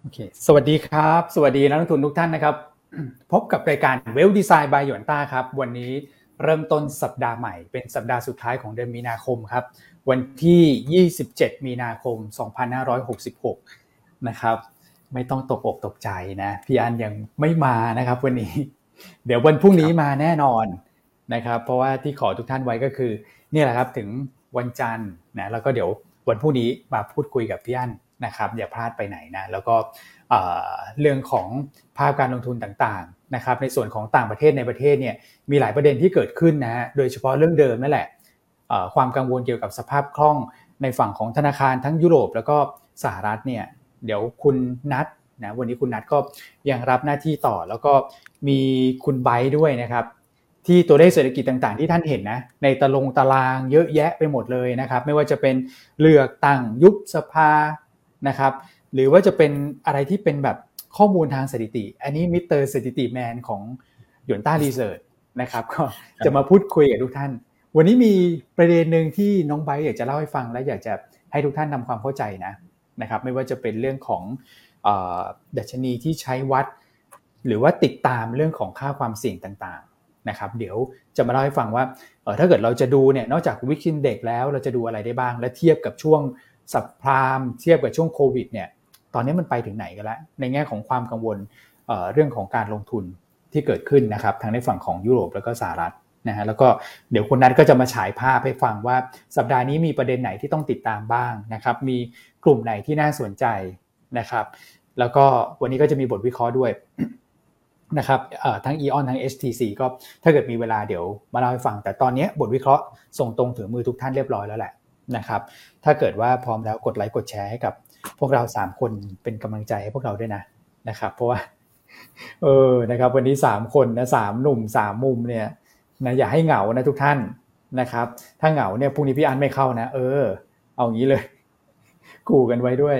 โอเค สวัสดีครับ สวัสดีนักลงทุนทุกท่านนะครับ พบกับรายการเวลดีไซน์บายหยวนต้าครับ วันนี้เริ่มต้นสัปดาห์ใหม่เป็นสัปดาห์สุดท้ายของเดือนมีนาคมครับ วันที่ 27 มีนาคม 2566 นะครับ ไม่ต้องตกอกตกใจนะ พี่อันยังไม่มานะครับ วันนี้ เดี๋ยววันพรุ่งนี้มาแน่นอนนะครับ เพราะว่าที่ขอทุกท่านไว้ก็คือ นี่แหละครับถึงวันจันทร์นะแล้วก็เดี๋ยววันพรุ่งนี้มาพูดคุยกับพี่อัน นะครับอย่าพลาดไปไหนนะแล้วก็เรื่องของภาพการลงทุนต่างๆนะครับในส่วนของต่างประเทศในประเทศเนี่ยมีหลายประเด็นที่เกิดขึ้นนะฮะโดยเฉพาะเรื่องเดิมนั่นแหละความกังวลเกี่ยวกับสภาพคล่องในฝั่งของธนาคารทั้งยุโรปแล้วก็สหรัฐเนี่ยเดี๋ยวคุณนัทนะวันนี้คุณนัทก็ยังรับหน้าที่ต่อ แล้วก็มีคุณไบด้วยนะครับ ที่ตัวเลขเศรษฐกิจต่างๆ ที่ท่านเห็นนะในตะลงตารางเยอะแยะไปหมดเลยนะครับ ไม่ว่าจะเป็นเลือกตั้งยุบสภา นะครับหรือว่าจะเป็นอะไรที่เป็นแบบข้อมูลทางสถิติ อันนี้มิเตอร์สถิติแมนของหยวนต้ารีเสิร์ชนะครับก็จะมาพูดคุยกับทุกท่าน วันนี้มีประเด็นหนึ่งที่น้องไบอยากจะเล่าให้ฟัง และอยากจะให้ทุกท่านนำความเข้าใจนะนะครับไม่ว่าจะเป็นเรื่องของดัชนีที่ใช้วัด หรือว่าติดตามเรื่องของค่าความเสี่ยงต่างๆนะครับเดี๋ยวจะมาเล่าให้ฟังว่าถ้าเกิดเราจะดูเนี่ยนอกจากวิกินเด็กแล้วเราจะดูอะไรได้บ้าง และเทียบกับช่วง สับพรามเทียบกับช่วงโควิดเนี่ยตอนนี้มันไปถึงไหนกันแล้ว ในแง่ของความกังวลเเรื่องของการลงทุนที่เกิดขึ้นนะครับทั้งในฝั่งของยุโรปแล้วก็สหรัฐนะฮะแล้วก็เดี๋ยวคุณนัทก็จะมาฉายภาพให้ฟังว่าสัปดาห์นี้มีประเด็นไหนที่ต้องติดตามบ้างนะครับ มีกลุ่มไหนที่น่าสนใจนะครับ แล้วก็วันนี้ก็จะมีบทวิเคราะห์ด้วยนะครับทั้ง e อ n ทั้ง HTC ก็ถ้าเกิดมีเวลาเดี๋ยวมาเล่าให้ฟัง แต่ตอนนี้บทวิเคราะห์ส่งตรงถึงมือทุกท่านเรียบร้อยแล้วแหละ นะครับ ถ้าเกิดว่าพร้อมแล้วกดไลค์กดแชร์ให้กับ พวกเราสามคนเป็นกำลังใจให้พวกเราด้วยนะนะครับ เพราะว่า เออนะครับ วันนี้สามคนนะสามหนุ่มสามมุมเนี่ยนะอย่าให้เหงานะทุกท่านนะครับ ถ้าเหงาเนี่ยพรุ่งนี้พี่อันไม่เข้านะ เออ เอางี้เลยกูกันไว้ด้วย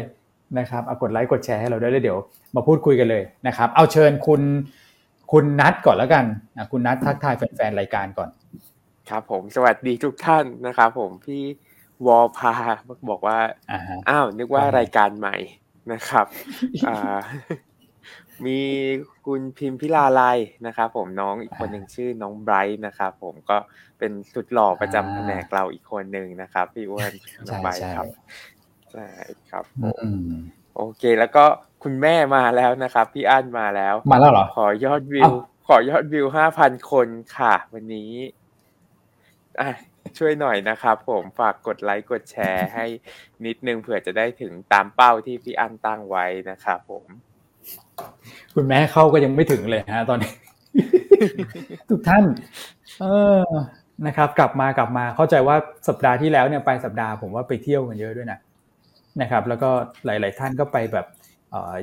นะครับเอากดไลค์กดแชร์ให้เราด้วยแล้วเดี๋ยว มาพูดคุยกันเลยนะครับ เอาเชิญคุณคุณนัดก่อนแล้วกันนะคุณนัดทักทายแฟนๆรายการก่อน ครับผมสวัสดีทุกท่านนะครับผมพี่ วอลพาบอกว่าอ้าวนึกว่ารายการใหม่นะครับมีคุณพิมพิลาไลนะครับ ผมน้องอีกคนหนึ่งชื่อน้องไบรท์นะครับผมก็เป็นสุดหล่อประจำแผนกเราอีกคนหนึ่งนะครับ พี่อ้วนน้องไบรท์ครับใช่ครับโอเค แล้วก็คุณแม่มาแล้วนะครับ พี่อั้นมาแล้ว มาแล้วเหรอ ขอยอดวิว ขอยอดวิวห้าพันคนค่ะ วันนี้อะ ช่วยหน่อยนะครับผมฝากกดไลค์กดแชร์ให้นิดนึงเผื่อจะได้ถึงตามเป้าที่พี่อันตั้งไว้นะครับผม คุณแม่เข้าก็ยังไม่ถึงเลยฮะตอนนี้ ทุกท่าน เออนะครับ กลับมากลับมาเข้าใจว่าสัปดาห์ที่แล้วเนี่ยไปสัปดาห์ผมว่าไปเที่ยวกันเยอะด้วยนะนะครับ แล้วก็หลาย ๆ ท่านก็ไปแบบเออ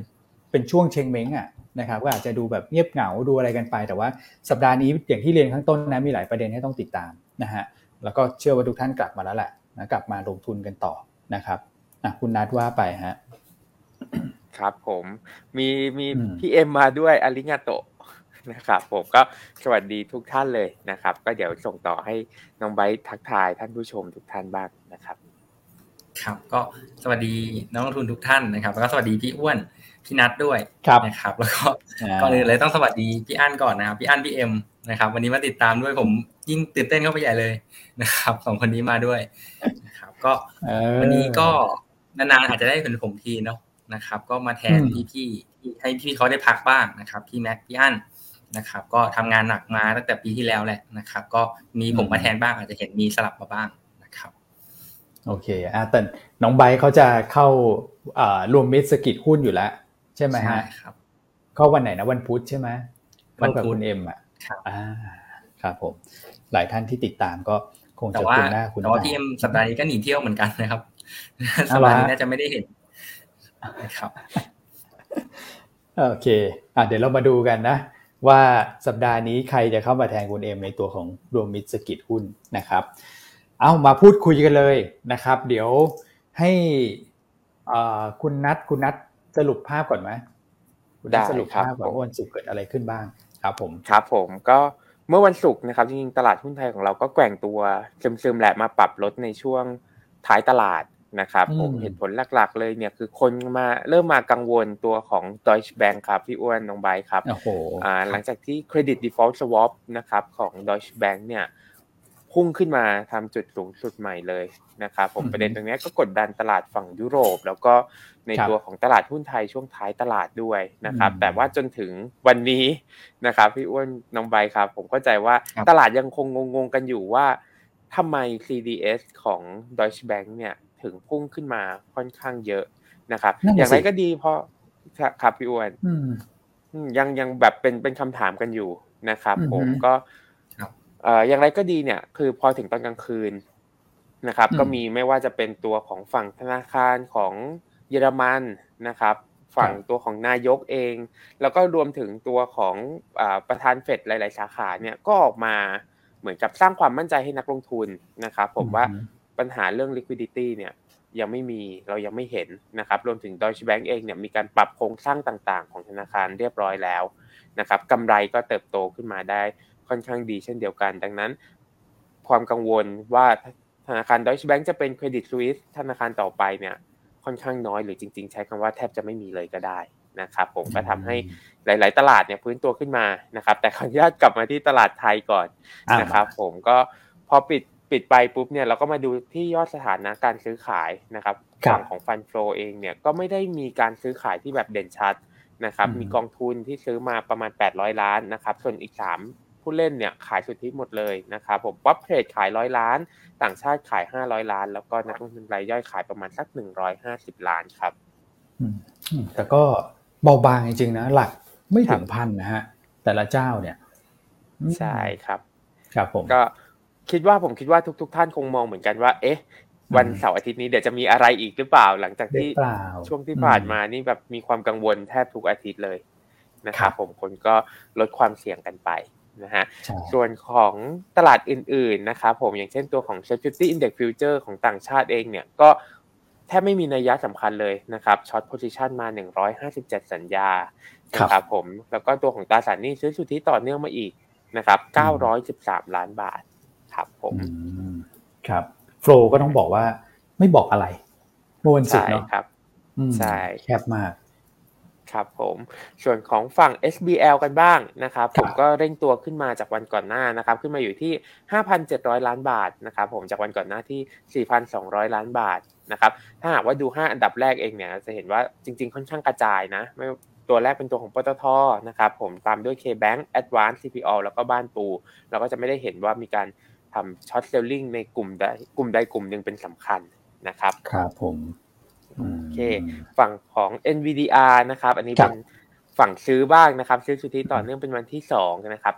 เป็นช่วงเชงเม้งอะนะครับก็อาจจะดูแบบเงียบเหงาดูอะไรกันไป แต่ว่าสัปดาห์นี้อย่างที่เรียนข้างต้นนะมีหลายประเด็นให้ต้องติดตามนะฮะ แล้วก็เชื่อว่าทุกท่านกลับมาแล้วแหละนะกลับมาลงทุนกันต่อนะครับอะคุณนัดว่าไปฮะครับผมมีมีพี่เอ็มมาด้วยอลิงาโตนะครับผมก็สวัสดีทุกท่านเลยนะครับ ก็เดี๋ยวส่งต่อให้น้องไบร์ทักทายท่านผู้ชมทุกท่านบ้างนะครับ ครับก็สวัสดีน้องลงทุนทุกท่านนะครับ แล้วก็สวัสดีพี่อ้วนพี่นัดด้วยนะครับ แล้วก็ก่อนอื่นเลยต้องสวัสดีพี่อั้นก่อนนะครับพี่อั้นพี่เอ็มนะครับ วันนี้มาติดตามด้วยผม ยิ่งตื่นเต้นเข้าไปใหญ่เลยนะครับสองคนนี้มาด้วยนะครับ ก็วันนี้ก็นานๆอาจจะได้เห็นผมทีเนาะนะครับ ก็มาแทนพี่พี่ให้พี่เขาได้พักบ้างนะครับ พี่แม็กพี่อั้นนะครับ ก็ทำงานหนักมาตั้งแต่ปีที่แล้วแหละนะครับ ก็มีผมมาแทนบ้างอาจจะเห็นมีสลับมาบ้างนะครับ โอเคอะแต่น้องไบเขาจะเข้ารวมมิตรสกิจหุ้นอยู่แล้ว ใช่ไหมฮะครับ เข้าวันไหนนะวันพุธใช่ไหมวันพุธเอ็มอะอ่าครับผม หลายท่านที่ติดตามก็คงจะคุ้นหน้าคุณแต่ว่าพี่เอ็มสัปดาห์นี้ก็หนีเที่ยวเหมือนกันนะครับสัปดาห์นี้น่าจะไม่ได้เห็นนะครับโอเคอะเดี๋ยวเรามาดูกันนะ ว่าสัปดาห์นี้ใครจะเข้ามาแทนคุณเอ็มในตัวของรวมมิตรสกิจหุ้นนะครับ เอามาพูดคุยกันเลยนะครับ เดี๋ยวให้คุณนัทคุณนัทสรุปภาพก่อนไหมคุณนัทสรุปภาพก่อนว่าวันศุกร์เกิดอะไรขึ้นบ้างครับผมครับผมก็ เมื่อวันศุกร์นะครับจริงๆตลาดหุ้นไทยของเราก็แกว่งตัวซึมๆแหละมาปรับลดในช่วงท้ายตลาดนะครับผมเหตุผลหลักๆ เลยเนี่ยคือคนมาเริ่มมากังวลตัวของ Deutsche Bank ครับพี่อ้วนน้องใบครับอ่าหลังจากที่เครดิต default swap นะครับของ Deutsche Bank เนี่ยพุ่งขึ้นมาทำจุดสูงสุดใหม่เลยนะครับผมประเด็นตรงนี้ก็กดดันตลาดฝั่งยุโรป แล้วก็ ในตัวของตลาดหุ้นไทยช่วงท้ายตลาดด้วยนะครับ แต่ว่าจนถึงวันนี้นะครับพี่อ้วนน้องใบครับ ผมเข้าใจว่าตลาดยังคงงงๆกันอยู่ว่าทำไม CDS ของ Deutsche Bank เนี่ยถึงพุ่งขึ้นมาค่อนข้างเยอะนะครับ อย่างไรก็ดีเพราะครับพี่อ้วนยังยังแบบเป็นเป็นคำถามกันอยู่นะครับ ผมก็อย่างไรก็ดีเนี่ย คือพอถึงตอนกลางคืนนะครับ ก็มีไม่ว่าจะเป็นตัวของฝั่งธนาคารของ เยอรมันนะครับ ฝั่งตัวของนายกเอง แล้วก็รวมถึงตัวของประธานเฟดหลาย ๆ สาขาเนี่ยก็ออกมาเหมือนกับสร้างความมั่นใจให้นักลงทุนนะครับผมว่าปัญหาเรื่อง liquidity เนี่ยยังไม่มีเรายังไม่เห็นนะครับรวมถึง Deutsche Bank เองเนี่ยมีการปรับโครงสร้างต่าง ๆ ของธนาคารเรียบร้อยแล้วนะครับกำไรก็เติบโตขึ้นมาได้ค่อนข้างดีเช่นเดียวกัน ดังนั้น ความกังวลว่าธนาคาร Deutsche Bank จะเป็นเครดิตสวิสธนาคารต่อไปเนี่ย ค่อนข้างน้อยหรือจริง ๆ ใช้คำว่าแทบจะไม่มีเลยก็ได้นะครับผมก็ทำให้หลาย ๆ ตลาดเนี่ยพื้นตัวขึ้นมานะครับ แต่ขออนุญาตกลับมาที่ตลาดไทยก่อนนะครับ ผมก็พอปิดปิดไปปุ๊บเนี่ยเราก็มาดูที่ยอดสถานะการซื้อขายนะครับฝั่งของฟันโฟเองเนี่ยก็ไม่ได้มีการซื้อขายที่แบบเด่นชัดนะครับ มีกองทุนที่ซื้อมาประมาณ 800 ล้านนะครับ ส่วนอีก 3 ผู้เล่นเนี่ยขายสุทธิหมดเลยนะครับผม prop trade ขายร้อยล้าน ต่างชาติขาย500ล้าน แล้วก็นักลงทุนรายย่อยขายประมาณสัก150ล้านครับแต่ก็เบาบางจริงๆนะ หลักไม่ถึงพันนะฮะ แต่ละเจ้าเนี่ย ใช่ครับ ครับผมก็คิดว่าผมคิดว่าทุกๆท่านคงมองเหมือนกันว่า เอ๊ะ วันเสาร์อาทิตย์นี้เดี๋ยวจะมีอะไรอีกหรือเปล่า หลังจากที่ช่วงที่ผ่านมานี่แบบมีความกังวลแทบทุกอาทิตย์เลยนะครับผมคนก็ลดความเสี่ยงกันไป นะฮะส่วนของตลาดอื่นๆนะครับผมอย่างเช่นตัวของ s e c u r i t y Index Future ของต่างชาติเองเนี่ยก็แทบไม่มีนัยยะสำคัญเลยนะครับ short position มา 157 สัญญานะครับผมแล้วก็ตัวของตราสารหนี้ซื้อสุทธิต่อเนื่องมาอีกนะครับ913 ล้านบาทครับผมครับโฟลก็ต้องบอกว่าไม่บอกอะไรเมื่อวันศุกร์เนาะครับใช่แคบมาก ครับผมส่วนของฝั่ง SBL กันบ้างนะครับผมก็เร่งตัวขึ้นมาจากวันก่อนหน้านะครับขึ้นมาอยู่ที่ 5,700 ล้านบาทนะครับผมจากวันก่อนหน้าที่ 4,200 ล้านบาทนะครับถ้าหากว่าดู 5 อันดับแรกเองเนี่ยจะเห็นว่าจริง ๆ ค่อนข้างกระจายนะไม่ตัวแรกเป็นตัวของปตทนะครับผมตามด้วย KBank Advance CPO แล้วก็บ้านปู เราก็จะไม่ได้เห็นว่ามีการทำ short selling ในกลุ่มใดกลุ่มใดกลุ่มหนึ่งเป็นสำคัญนะครับครับผม โอเคฝั่งของ NVDR นะครับ อันนี้เป็นฝั่งซื้อบ้างนะครับ ซื้อสุทธิต่อเนื่องเป็นวันที่2นะครับ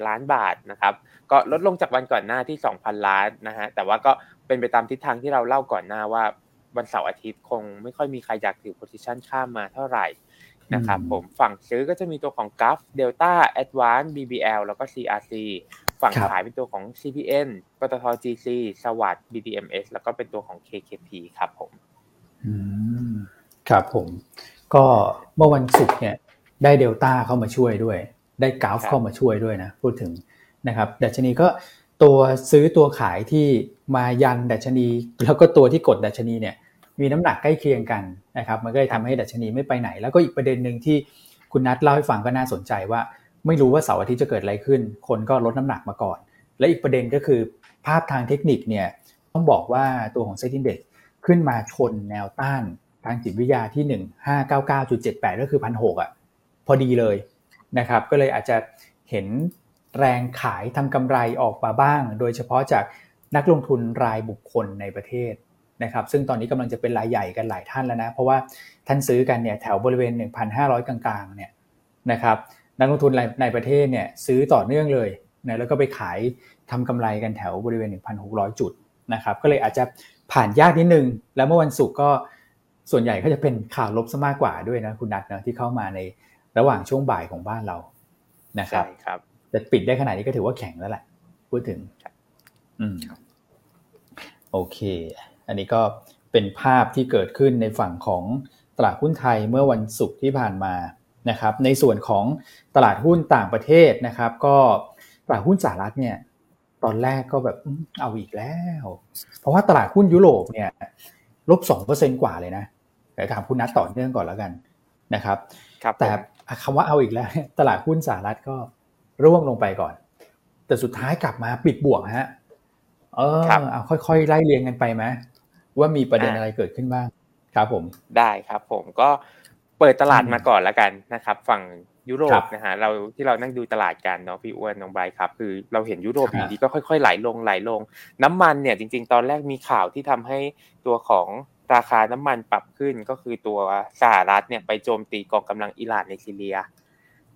347 ล้านบาทนะครับ ก็ลดลงจากวันก่อนหน้าที่ 2,000 ล้านนะฮะแต่ว่าก็เป็นไปตามทิศทางที่เราเล่าก่อนหน้าว่าวันเสาร์อาทิตย์คงไม่ค่อยมีใครอยากถือ position ข้ามมาเท่าไหร่นะครับผมฝั่งซื้อก็จะมีตัวของ g u f Delta Advance BBL แล้วก็ CRC ฝั่งขายเป็นตัวของ CPN ปตท GC สวัสด์ BDMs แล้วก็เป็นตัวของ KKP ครับผม ครับผม ก็เมื่อวันศุกร์เนี่ย ได้เดลต้าเข้ามาช่วยด้วย ได้กราฟเข้ามาช่วยด้วยนะ พูดถึงนะครับดัชนีก็ตัวซื้อตัวขายที่มายันดัชนี แล้วก็ตัวที่กดดัชนีเนี่ย มีน้ำหนักใกล้เคียงกันนะครับ มันก็เลยทำให้ดัชนีไม่ไปไหน แล้วก็อีกประเด็นหนึ่งที่คุณนัทเล่าให้ฟังก็น่าสนใจว่า ไม่รู้ว่าเสาร์อาทิตย์จะเกิดอะไรขึ้น คนก็ลดน้ำหนักมาก่อน และอีกประเด็นก็คือภาพทางเทคนิคเนี่ยต้องบอกว่าตัวของเซ็นดิ้งเด็ก ขึ้นมาชนแนวต้านทางจิตวิทยาที่ 1599.78 ก็คือพันหอะพอดีเลยนะครับ ก็เลยอาจจะเห็นแรงขายทำกำไรออกมาบ้าง โดยเฉพาะจากนักลงทุนรายบุคคลในประเทศนะครับ ซึ่งตอนนี้กำลังจะเป็นรายใหญ่กันหลายท่านแล้วนะ เพราะว่าท่านซื้อกันเนี่ยแถวบริเวณ 1,500 กลางๆเนี่ยนะครับนักลงทุนในประเทศเนี่ยซื้อต่อเนื่องเลยนะแล้วก็ไปขายทำกำไรกันแถวบริเวณ 1,600 จุดนะครับ ก็เลยอาจจะ ผ่านยากนิดนึง แล้วเมื่อวันศุกร์ก็ส่วนใหญ่ก็จะเป็นข่าวลบซะมากกว่าด้วยนะคุณนัทนะที่เข้ามาในระหว่างช่วงบ่ายของบ้านเรานะครับใช่ครับแต่ปิดได้ขนาดนี้ก็ถือว่าแข็งแล้วแหละพูดถึงอืมโอเค อันนี้ก็เป็นภาพที่เกิดขึ้นในฝั่งของตลาดหุ้นไทยเมื่อวันศุกร์ที่ผ่านมานะครับ ในส่วนของตลาดหุ้นต่างประเทศนะครับ ก็ตลาดหุ้นสหรัฐเนี่ย ตอนแรกก็แบบเอาอีกแล้ว เพราะว่าตลาดหุ้นยุโรปเนี่ยลบสองเปอร์เซ็นกว่าเลยนะแต่ถามคุณนัทต่อเนื่องก่อนแล้วกันนะครับครับแต่คำว่าเอาอีกแล้ว ตลาดหุ้นสหรัฐก็ร่วงลงไปก่อน แต่สุดท้ายกลับมาปิดบวกฮะเออเอาค่อยๆไล่เรียงกันไปไหมว่ามีประเด็นอะไรเกิดขึ้นบ้างครับผมได้ครับผมก็เปิดตลาดมาก่อนแล้วกันนะครับ ฝั่ง ยุโรปนะฮะเราที่เรานั่งดูตลาดกันเนาะพี่อ้วนน้องใบครับ คือเราเห็นยุโรปอยู่ดีก็ค่อย ๆ ไหลลงไหลลง น้ำมันเนี่ยจริง ๆ ตอนแรกมีข่าวที่ทำให้ตัวของราคาน้ำมันปรับขึ้นก็คือตัวสหรัฐเนี่ยไปโจมตีกองกำลังอิหร่านในซีเรีย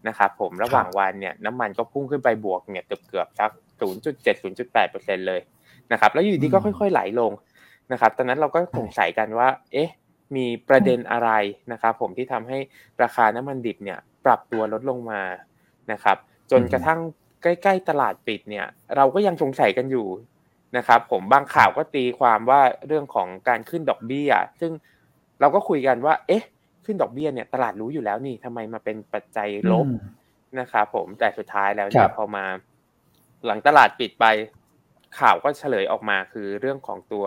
นะครับผมระหว่างวันเนี่ยน้ำมันก็พุ่งขึ้นไปบวกเนี่ยเกือบเกือบสัก 0.7 0.8%เลยนะครับแล้วอยู่ดีก็ค่อยๆไหลลงนะครับตอนนั้นเราก็สงสัยกันว่า เอ๊ะ มีประเด็นอะไรนะครับผมที่ทำให้ราคาน้ำมันดิบเนี่ย ปรับตัวลดลงมานะครับ จนกระทั่งใกล้ ๆ ตลาดปิดเนี่ย เราก็ยังสงสัยกันอยู่นะครับ ผมบางข่าวก็ตีความว่าเรื่องของการขึ้นดอกเบี้ย ซึ่งเราก็คุยกันว่า เอ๊ะ ขึ้นดอกเบี้ยเนี่ย ตลาดรู้อยู่แล้วนี่ทำไมมาเป็นปัจจัยลบนะครับผมแต่สุดท้ายแล้วเนี่ยพอมา หลังตลาดปิดไปข่าวก็เฉลยออกมาคือเรื่องของตัว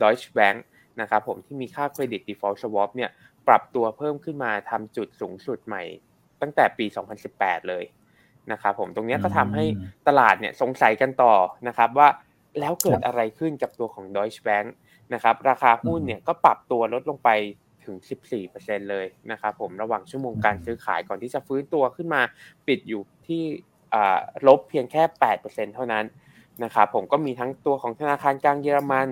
Deutsche Bank นะครับผมที่มีค่าเครดิต default swap เนี่ย ปรับตัวเพิ่มขึ้นมาทำจุดสูงสุดใหม่ ตั้งแต่ปี 2018 เลยนะครับผมตรงนี้ก็ทำให้ตลาดเนี่ยสงสัยกันต่อนะครับว่าแล้วเกิดอะไรขึ้นกับตัวของ Deutsche Bank นะครับราคาหุ้นเนี่ยก็ปรับตัวลดลงไปถึง 14%เลยนะครับผมระหว่างชั่วโมงการซื้อขายก่อนที่จะฟื้นตัวขึ้นมาปิดอยู่ที่ลบเพียงแค่ 8%เท่านั้นนะครับผมก็มีทั้งตัวของธนาคารกลางเยอรมัน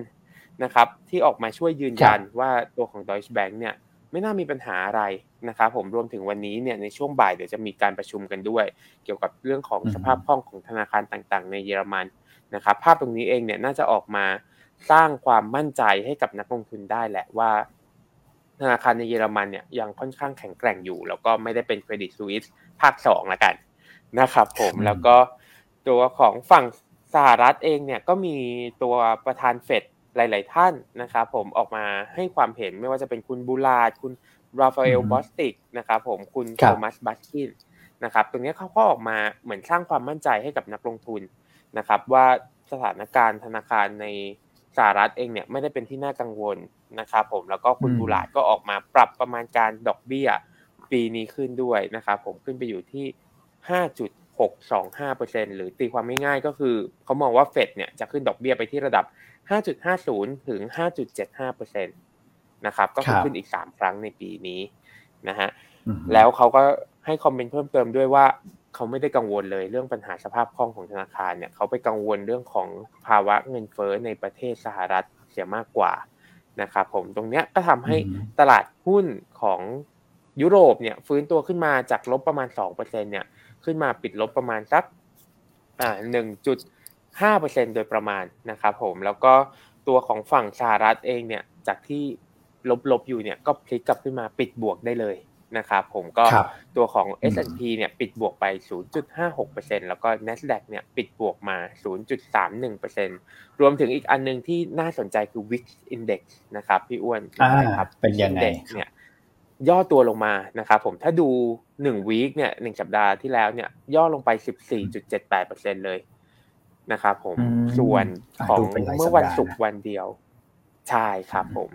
นะครับที่ออกมาช่วยยืนยันว่าตัวของ Deutsche Bank เนี่ย ไม่น่ามีปัญหาอะไรนะครับผมรวมถึงวันนี้เนี่ยในช่วงบ่ายเดี๋ยวจะมีการประชุมกันด้วย เกี่ยวกับเรื่องของสภาพคล่องของธนาคารต่างๆ ในเยอรมันนะครับภาพตรงนี้เองเนี่ยน่าจะออกมาสร้างความมั่นใจให้กับนักลงทุนได้แหละว่า ธนาคารในเยอรมันเนี่ยยังค่อนข้างแข็งแกร่งอยู่ แล้วก็ไม่ได้เป็นเครดิตสวิสภาคสองละกันนะครับผมแล้วก็ตัวของฝั่งสหรัฐเองเนี่ยก็มีตัวประธานเฟด หลาย ๆ ท่านนะครับผมออกมาให้ความเห็นไม่ว่าจะเป็นคุณบูลาดคุณราฟาเอลบอสติกนะครับผมคุณโทมัสบัสกินนะครับตรงนี้เขาก็ออกมาเหมือนสร้างความมั่นใจให้กับนักลงทุนนะครับ ว่าสถานการณ์ธนาคารในสหรัฐเองเนี่ยไม่ได้เป็นที่น่ากังวลนะครับผมแล้วก็คุณบูลาดก็ออกมาปรับประมาณการดอกเบี้ยปีนี้ขึ้นด้วยนะครับผมขึ้นไปอยู่ที่625%หรือตีความง่ายๆก็คือเขามองว่าเฟดเนี่ยจะขึ้นดอกเบี้ยไปที่ระดับ 5.50 ถึง 5.75%นะครับก็คือขึ้นอีก 3 ครั้งในปีนี้นะฮะแล้วเขาก็ให้คอมเมนต์เพิ่มเติมด้วยว่าเขาไม่ได้กังวลเลยเรื่องปัญหาสภาพคล่องของธนาคารเนี่ยเขาไปกังวลเรื่องของภาวะเงินเฟ้อในประเทศสหรัฐเสียมากกว่านะครับผมตรงเนี้ยก็ทำให้ตลาดหุ้นของยุโรปเนี่ยฟื้นตัวขึ้นมาจากลบประมาณ2%เนี่ยขึ้นมาปิดลบประมาณสักอ่าหนึ่งจุด ห้าเปอร์เซ็นโดยประมาณนะครับผมแล้วก็ตัวของฝั่งสหรัฐเองเนี่ยจากที่ลบๆอยู่เนี่ยก็พลิกกลับขึ้นมาปิดบวกได้เลยนะครับผมก็ตัวของ S&P เนี่ยปิดบวกไป 0.56%แล้วก็ NASDAQ เนี่ยปิดบวกมา 0.31%รวมถึงอีกอันนึงที่น่าสนใจคือ Wix Index นะครับพี่อ้วนครับเป็นยังไงเนี่ยย่อตัวลงมานะครับผมถ้าดูหนึ่งวีคเนี่ยหนึ่งสัปดาห์ที่แล้วเนี่ยย่อลงไปสิบสี่จุดเจ็ดแปดเปอร์เซ็นเลย นะครับผมส่วนของเมื่อวันศุกร์วันเดียวใช่ครับผม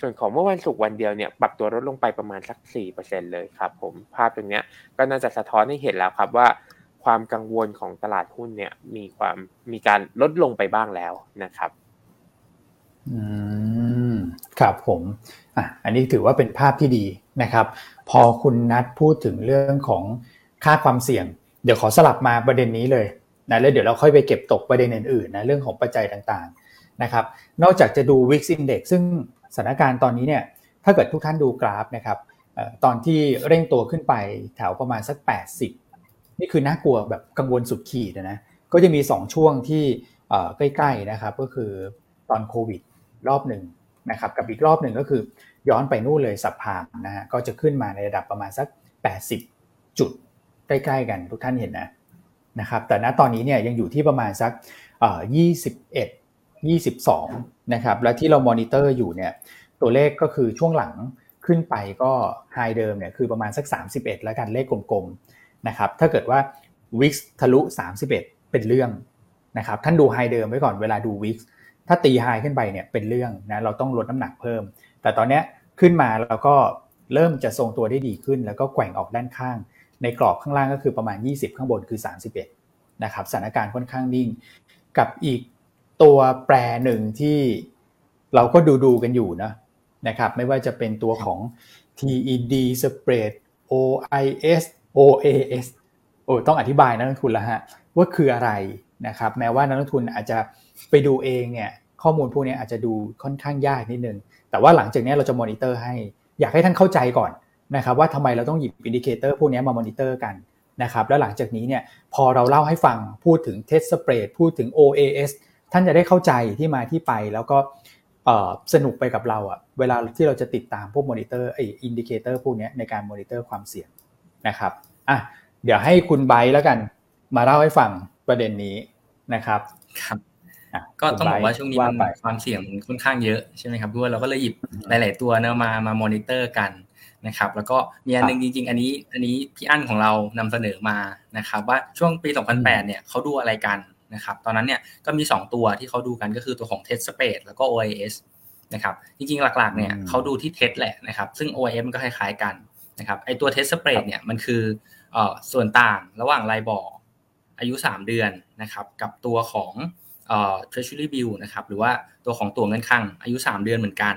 ส่วนของเมื่อวันศุกร์วันเดียวเนี่ยปรับตัวลดลงไปประมาณสักสี่เปอร์เซ็นเลยครับผมภาพตรงเนี้ยก็น่าจะสะท้อนให้เห็นแล้วครับว่าความกังวลของตลาดหุ้นเนี่ยมีความมีการลดลงไปบ้างแล้วนะครับอืมครับผมอะอันนี้ถือว่าเป็นภาพที่ดีนะครับ พอคุณนัดพูดถึงเรื่องของค่าความเสี่ยง เดี๋ยวขอสลับมาประเด็นนี้เลย นะแล้วเดี๋ยวเราค่อยไปเก็บตกประเด็นอื่นๆนะเรื่องของปัจจัยต่างๆนะครับ นอกจากจะดู Wix Index ซึ่งสถานการณ์ตอนนี้เนี่ยถ้าเกิดทุกท่านดูกราฟนะครับตอนที่เร่งตัวขึ้นไปแถวประมาณสัก 80 นี่คือน่ากลัวแบบกังวลสุดขีดนะก็จะมี 2 ช่วงที่ใกล้ๆนะครับก็คือตอนโควิดรอบหนึ่งนะครับกับอีกรอบหนึ่งก็คือย้อนไปนู่นเลยสับพามนะฮะก็จะขึ้นมาในระดับประมาณสัก 80 จุดใกล้ๆกันทุกท่านเห็นนะ นะครับแต่ณตอนนี้เนี่ยยังอยู่ที่ประมาณสัก21 22นะครับและที่เรามอนิเตอร์อยู่เนี่ยตัวเลขก็คือช่วงหลังขึ้นไปก็ไฮเดิมเนี่ยคือประมาณสัก 31 แล้วกันเลขกลมๆนะครับถ้าเกิดว่า Wix ทะลุ 31 เป็นเรื่องนะครับท่านดูไฮเดิมไว้ก่อนเวลาดูวิกถ้าตีไฮขึ้นไปเนี่ยเป็นเรื่องนะเราต้องลดน้ำหนักเพิ่ม แต่ตอนนี้ขึ้นมาแล้วก็เริ่มจะทรงตัวได้ดีขึ้น แล้วก็แกว่งออกด้านข้าง ในกรอบข้างล่างก็คือประมาณ 20 ข้างบนคือ 31นะครับสถานการณ์ค่อนข้างนิ่ง กับอีกตัวแปรหนึ่งที่เราก็ดูดูกันอยู่นะนะครับไม่ว่าจะเป็นตัวของ TED spread OIS OAS โอ้ต้องอธิบายนักลงทุนแล้วฮะว่าคืออะไรนะครับแม้ว่านักลงทุนอาจจะไปดูเองเนี่ยข้อมูลพวกนี้อาจจะดูค่อนข้างยากนิดนึง แต่ว่าหลังจากนี้เราจะมอนิเตอร์ให้ อยากให้ท่านเข้าใจก่อน นะครับว่าทำไมเราต้องหยิบ indicator พวกนี้มามอนิเตอร์กันนะครับแล้วหลังจากนี้เนี่ยพอเราเล่าให้ฟังพูดถึง TED spread พูดถึง OAS ท่านจะได้เข้าใจที่มาที่ไปแล้วก็สนุกไปกับเราอะเวลาที่เราจะติดตามพวกมอนิเตอร์ไอ้ indicator พวกนี้ในการมอนิเตอร์ความเสี่ยงนะครับอะเดี๋ยวให้คุณไบแล้วกัน มาเล่าให้ฟังประเด็นนี้นะครับครับก็ต้องบอกว่าช่วงนี้มันความเสี่ยงค่อนข้างเยอะใช่ไหมครับด้วยเราก็เลยหยิบหลาย ๆ ตัวเนอะมามามอนิเตอร์กัน นะครับ แล้วก็มีอันนึงจริง ๆ อันนี้ อันนี้พี่อั้นของเรานำเสนอมานะครับ ว่าช่วงปี 2008 เนี่ยเขาดูอะไรกันนะครับ ตอนนั้นเนี่ยก็มี 2 ตัวที่เขาดูกันก็คือตัวของ Test Space แล้วก็ OIS นะครับ จริงๆ หลักๆ เนี่ยเขาดูที่ Test แหละนะครับ ซึ่ง OIS มันก็คล้ายๆกันนะครับ ไอตัว Test Space เนี่ยมันคือส่วนต่างระหว่างไลบอร์อายุ 3 เดือนนะครับกับตัวของเอ่อ treasury bill นะครับหรือว่าตัวของตัวเงินคลังอายุ 3 เดือนเหมือนกัน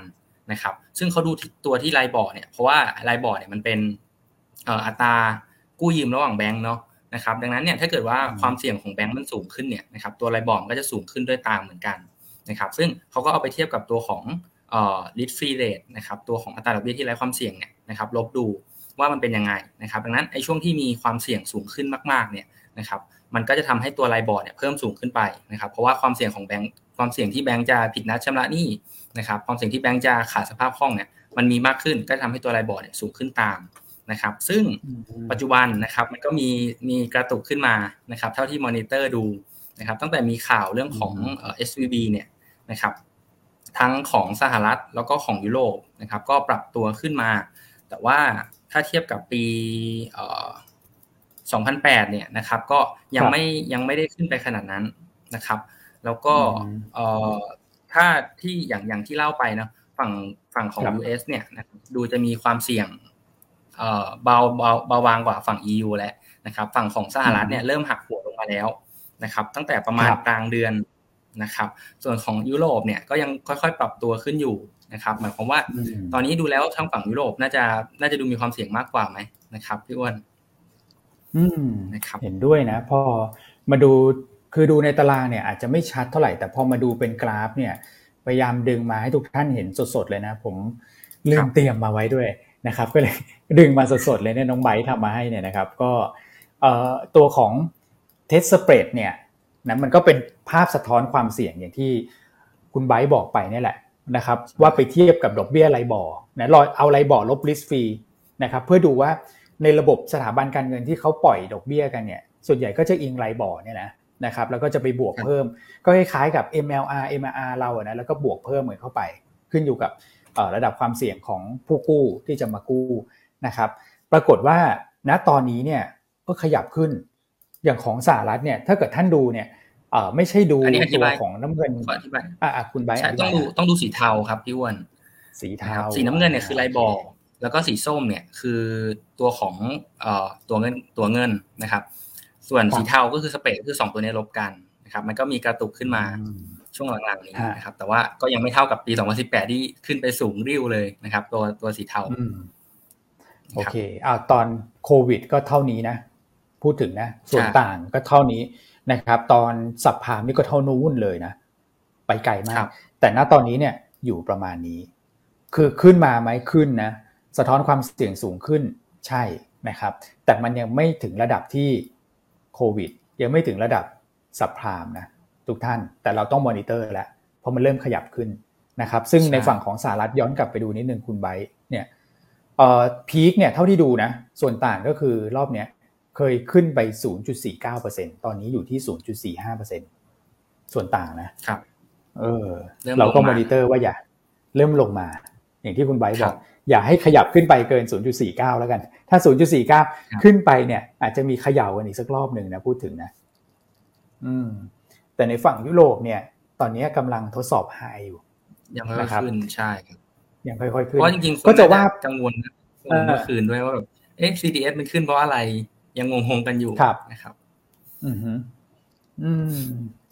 นะครับ ซึ่งเขาดูตัวที่ LIBOR เนี่ยเพราะว่า LIBOR เนี่ยมันเป็นอัตรากู้ยืมระหว่างแบงก์เนาะนะครับ ดังนั้นเนี่ยถ้าเกิดว่าความเสี่ยงของแบงก์มันสูงขึ้นเนี่ยนะครับตัว LIBOR ก็จะสูงขึ้นด้วยตามเหมือนกันนะครับซึ่งเขาก็เอาไปเทียบกับตัวของเอ่อ risk free rate นะครับตัวของอัตราดอกเบี้ยที่ไร้ความเสี่ยงเนี่ยนะครับลบดูว่ามันเป็นยังไงนะครับดังนั้นไอ้ช่วงที่มีความเสี่ยงสูงขึ้นมากๆเนี่ยนะครับมันก็จะทำให้ตัว LIBOR เนี่ยเพิ่มสูงขึ้นไปนะครับเพราะว่าความเสี่ยงของแบงก์ความเสี่ยงที่แบงก์จะผิดนัดชำระหนี้ นะครับความเสี่ยงที่แบงก์จะขาดสภาพคล่องเนี่ยมันมีมากขึ้นก็ทำให้ตัว LIBOR เนี่ยสูงขึ้นตามนะครับ ซึ่งปัจจุบันนะครับมันก็มีมีกระตุกขึ้นมานะครับ เท่าที่มอนิเตอร์ดูนะครับ ตั้งแต่มีข่าวเรื่องของ SVB เนี่ยนะครับ ทั้งของสหรัฐแล้วก็ของยุโรปนะครับ ก็ปรับตัวขึ้นมา แต่ว่าถ้าเทียบกับปี2008 เนี่ยนะครับ ก็ยังไม่ยังไม่ได้ขึ้นไปขนาดนั้นนะครับ แล้วก็เอ่อ ถ้าที่อย่างอย่างที่เล่าไปเนาะฝั่งฝั่งของ US เนี่ยดูจะมีความเสี่ยงเอ่อเบาเบาเบาบางกว่าฝั่ง EU แล้วนะครับ ฝั่งของสหรัฐเนี่ยเริ่มหักหัวลงมาแล้วนะครับ ตั้งแต่ประมาณกลางเดือนนะครับ ส่วนของยุโรปเนี่ยก็ยังค่อยๆ ปรับตัวขึ้นอยู่นะครับ หมายความว่าตอนนี้ดูแล้วทางฝั่งยุโรปน่าจะน่าจะดูมีความเสี่ยงมากกว่าไหมนะครับพี่อ้วนอืมเห็นด้วยนะ พอมาดู คือดูในตารางเนี่ยอาจจะไม่ชัดเท่าไหร่แต่พอมาดูเป็นกราฟเนี่ยพยายามดึงมาให้ทุกท่านเห็นสดๆเลยนะ ผมลืมเตรียมมาไว้ด้วยนะครับ ก็เลยดึงมาสดๆเลยเนี่ยน้องไบทำมาให้เนี่ยนะครับ ก็ตัวของเทสสเปรดเนี่ยนะมันก็เป็นภาพสะท้อนความเสี่ยงอย่างที่คุณไบบอกไปนี่แหละนะครับ ว่าไปเทียบกับดอกเบี้ยไรบอนะรอเอาไรบอลบลิสฟรีนะครับ เพื่อดูว่าในระบบสถาบันการเงินที่เขาปล่อยดอกเบี้ยกันเนี่ย ส่วนใหญ่ก็จะอิงไรบอเนี่ยนะ นะครับแล้วก็จะไปบวกเพิ่ม ก็คล้ายๆกับ MLR MRR เราอะนะแล้วก็บวกเพิ่มเหมือนเข้าไป ขึ้นอยู่กับระดับความเสี่ยงของผู้กู้ที่จะมากู้นะครับ ปรากฏว่าณตอนนี้เนี่ยก็ขยับขึ้นอย่างของสหรัฐเนี่ยถ้าเกิดท่านดูเนี่ยไม่ใช่ดูตัวของน้ำเงินอ่าคุณใบต้องดูต้องดูสีเทาครับพี่วนสีเทาสีน้ำเงินเนี่ยคือรายบ่อแล้วก็สีส้มเนี่ยคือตัวของเอ่อตัวเงินตัวเงินนะครับ ส่วนสีเทาก็คือสเปรดคือสองตัวนี้ลบกันนะครับ มันก็มีกระตุกขึ้นมาช่วงหลังๆนี้นะครับ แต่ว่าก็ยังไม่เท่ากับปี 2018 ที่ขึ้นไปสูงริ้วเลยนะครับ ตัวตัวสีเทาโอเคอ่าตอนโควิดก็เท่านี้นะ พูดถึงนะ ส่วนต่างก็เท่านี้นะครับ ตอนสับพามนี่ก็เท่านู้นเลยนะ ไปไกลมาก แต่ณตอนนี้เนี่ยอยู่ประมาณนี้ คือขึ้นมาไหมขึ้นนะ สะท้อนความเสี่ยงสูงขึ้นใช่นะครับ แต่มันยังไม่ถึงระดับที่ โควิด ยังไม่ถึงระดับสับพรามนะทุกท่านแต่เราต้องมอนิเตอร์แล้วเพราะมันเริ่มขยับขึ้นนะครับซึ่งในฝั่งของสหรัฐย้อนกลับไปดูนิดนึงคุณไบเนี่ยเอ่อพีคเนี่ยเท่าที่ดูนะส่วนต่างก็คือรอบเนี้ยเคยขึ้นไป 0.49%ตอนนี้อยู่ที่ 0.45%ส่วนต่างนะครับเออเราก็มอนิเตอร์ว่าอย่าเริ่มลงมา อย่างที่คุณไบบอก อย่าให้ขยับขึ้นไปเกิน 0.49 แล้วกัน ถ้า 0.49 ขึ้นไปเนี่ย อาจจะมีขย่ากันอีกสักรอบหนึ่งนะพูดถึงนะ อืม แต่ในฝั่งยุโรปเนี่ย ตอนนี้กำลังทดสอบไฮอยู่ ยังค่อยๆขึ้นใช่ครับยังค่อยๆขึ้นเพราะจริงๆก็จะว่ากังวลเมื่อคืนด้วยว่าแบบเอ๊ะ CDS มันขึ้นเพราะอะไร ยังงงๆกันอยู่นะครับ อืมอืม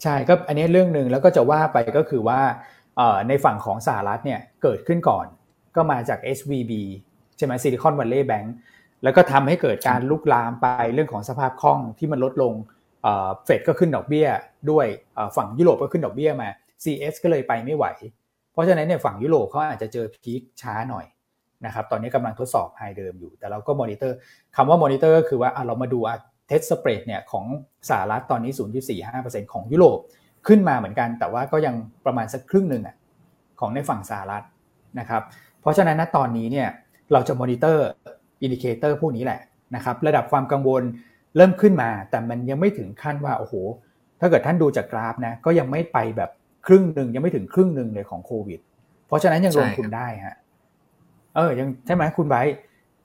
ใช่ก็อันนี้เรื่องหนึ่งแล้วก็จะว่าไปก็คือว่าในฝั่งของสหรัฐเนี่ยเกิดขึ้นก่อน ก็มาจาก SVB ใช่ไหมซิลิคอนวัลเลย์แบงก์แล้วก็ทำให้เกิดการลุกลามไปเรื่องของสภาพคล่องที่มันลดลงเฟดก็ขึ้นดอกเบี้ย ด้วยฝั่งยุโรปก็ขึ้นดอกเบี้ยมา CS ก็เลยไปไม่ไหว เพราะฉะนั้นเนี่ยฝั่งยุโรปเขาอาจจะเจอ peak ช้าหน่อยนะครับตอนนี้กำลังทดสอบ high เดิมอยู่ แต่เราก็มอนิเตอร์คำว่ามอนิเตอร์ก็คือว่าเรามาดู TED spread เนี่ยของสหรัฐตอนนี้ 0.45%ของยุโรปขึ้นมาเหมือนกัน แต่ว่าก็ยังประมาณสักครึ่งหนึ่งอะของในฝั่งสหรัฐนะครับ เพราะฉะนั้นณตอนนี้เนี่ยเราจะ monitor indicator พวกนี้แหละนะครับระดับความกังวลเริ่มขึ้นมา แต่มันยังไม่ถึงขั้นว่าโอ้โหถ้าเกิดท่านดูจากกราฟนะก็ยังไม่ไปแบบครึ่งหนึ่งยังไม่ถึงครึ่งหนึ่งเลยของโควิด เพราะฉะนั้นยังลงทุนได้ฮะเออยังใช่ไหมคุณไบ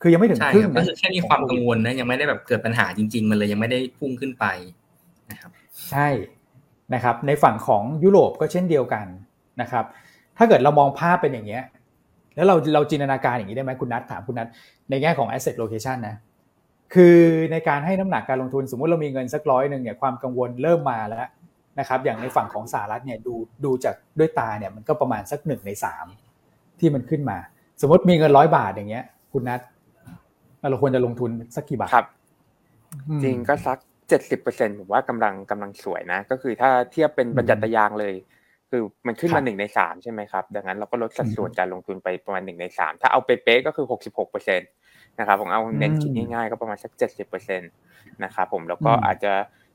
คือยังไม่ถึงครึ่งก็คือแค่มีความกังวลนะยังไม่ได้แบบเกิดปัญหาจริง ๆ มันเลยยังไม่ได้พุ่งขึ้นไปนะครับใช่นะครับ ในฝั่งของยุโรปก็เช่นเดียวกันนะครับ ถ้าเกิดเรามองภาพเป็นอย่างเงี้ย แล้วเราเราจินตนาการอย่างนี้ได้ไหมคุณนัทถามคุณนัทในแง่ของ asset location นะคือในการให้น้ำหนักการลงทุนสมมติเรามีเงินสักร้อยหนึ่งเนี่ยความกังวลเริ่มมาแล้วนะครับอย่างในฝั่งของสหรัฐเนี่ยดูดูจากด้วยตาเนี่ยมันก็ประมาณสักหนึ่งในสามที่มันขึ้นมา สมมติมีเงินร้อยบาทอย่างเงี้ย คุณนัทเราควรจะลงทุนสักกี่บาทครับ จริงก็สักเจ็ดสิบเปอร์เซ็นผมว่ากำลังกำลังสวยนะ ก็คือถ้าเทียบเป็นบรรจัตยางเลย คือมันขึ้นมาหนึ่งในสามใช่ไหมครับ ดังนั้นเราก็ลดสัดส่วนการลงทุนไปประมาณหนึ่งในสามถ้าเอาเป๊ะๆก็คือหกสิบหกเปอร์เซ็นตนะครับผมเอาเน้นคิดง่ายๆก็ประมาณสักเจ็ดสิบเปอร์เซ็นต์นะครับผมแล้วก็อาจจะ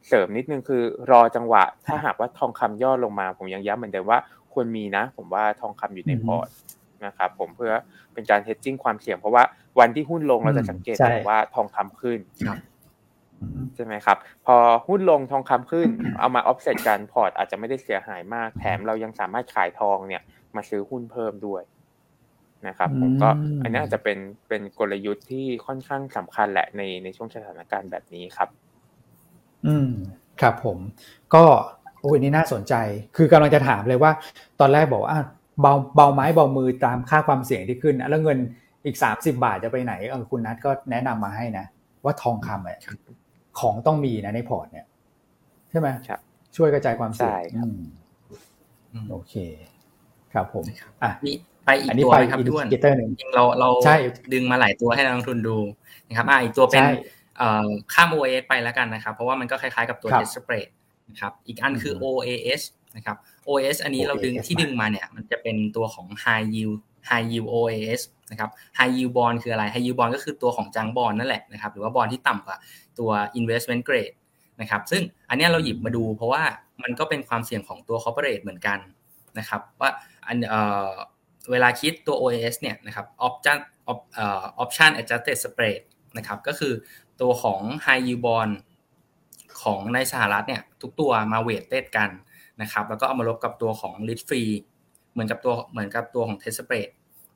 เสริมนิดนึงคือรอจังหวะ ถ้าหากว่าทองคำย่อลงมา ผมยังย้ำเหมือนเดิมว่าควรมีนะ ผมว่าทองคำอยู่ในพอร์ตนะครับผมเพื่อเป็นการ hedging ความเสี่ยงเพราะว่าวันที่หุ้นลงเราจะสังเกตว่าทองคำขึ้น ใช่ไหมครับ พอหุ้นลงทองคำขึ้น เอามาออฟเซตกันพอร์ตอาจจะไม่ได้เสียหายมาก แถมเรายังสามารถขายทองเนี่ย มาซื้อหุ้นเพิ่มด้วยนะครับผมก็อันนี้อาจจะเป็นเป็นกลยุทธ์ที่ค่อนข้างสำคัญแหละในในช่วงสถานการณ์แบบนี้ครับ อืมครับผม ก็โอ้ยนี่น่าสนใจ คือกำลังจะถามเลยว่า ตอนแรกบอกว่าเบาเบาไม้เบามือตามค่าความเสี่ยงที่ขึ้น แล้วเงินอีกสามสิบาทจะไปไหนเออคุณนัทก็แนะนำมาให้นะ ว่าทองคำอะ ของต้องมีนะในพอร์ตเนี่ยใช่ไหมช่วยกระจายความเสี่ยงโอเค ครับผมอะนี่ไปอีกตัวนะครับด้วนจริงเราเราดึงมาหลายตัวให้นักลงทุนดูนะครับอะอีกตัวเป็นข้าม OAS ไปแล้วกันนะครับ เพราะว่ามันก็คล้ายๆกับตัว test spread นะครับอีกอันคือ OAS นะครับ OAS อันนี้เราดึงที่ดึงมาเนี่ย มันจะเป็นตัวของ high yield high yield OAS นะครับ high yield bond คืออะไร high yield bond ก็คือตัวของจังบอลนั่นแหละนะครับหรือว่าบอลที่ต่ำกว่าตัว investment grade นะครับซึ่งอันนี้เราหยิบมาดูเพราะว่ามันก็เป็นความเสี่ยงของตัว corporate เหมือนกันนะครับว่าอันเอ่อเวลาคิดตัว OAS เนี่ยนะครับ option option adjusted spread นะครับก็คือตัวของ high yield bond ของในสหรัฐเนี่ยทุกตัวมาเวทเตดกันนะครับแล้วก็เอามาลบกับตัวของ risk free เหมือนกับตัวเหมือนกับตัวของ test spread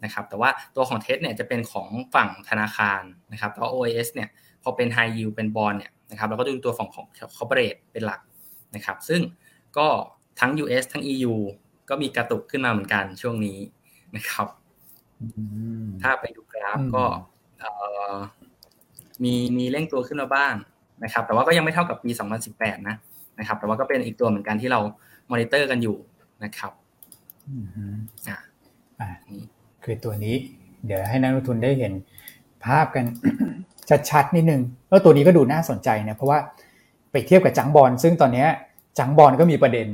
นะครับแต่ว่าตัวของ TED เนี่ยจะเป็นของฝั่งธนาคารนะครับแต่ว่า OAS เนี่ยพอเป็น high yield เป็นบอลเนี่ยนะครับเราก็ดูตัวของของ corporate เป็นหลักนะครับซึ่งก็ทั้ง US ทั้ง EU ก็มีกระตุกขึ้นมาเหมือนกันช่วงนี้นะครับถ้าไปดูกราฟก็มีมีเร่งตัวขึ้นมาบ้างนะครับ แต่ว่าก็ยังไม่เท่ากับปี 2018 นะนะครับ แต่ว่าก็เป็นอีกตัวเหมือนกันที่เรามอนิเตอร์กันอยู่นะครับ อ่าคือตัวนี้ เดี๋ยวให้นักลงทุนได้เห็นภาพกันชัดๆนิดนึง แล้วตัวนี้ก็ดูน่าสนใจนะ เพราะว่าไปเทียบกับ junk bond ซึ่งตอนนี้ junk bond ก็มีประเด็น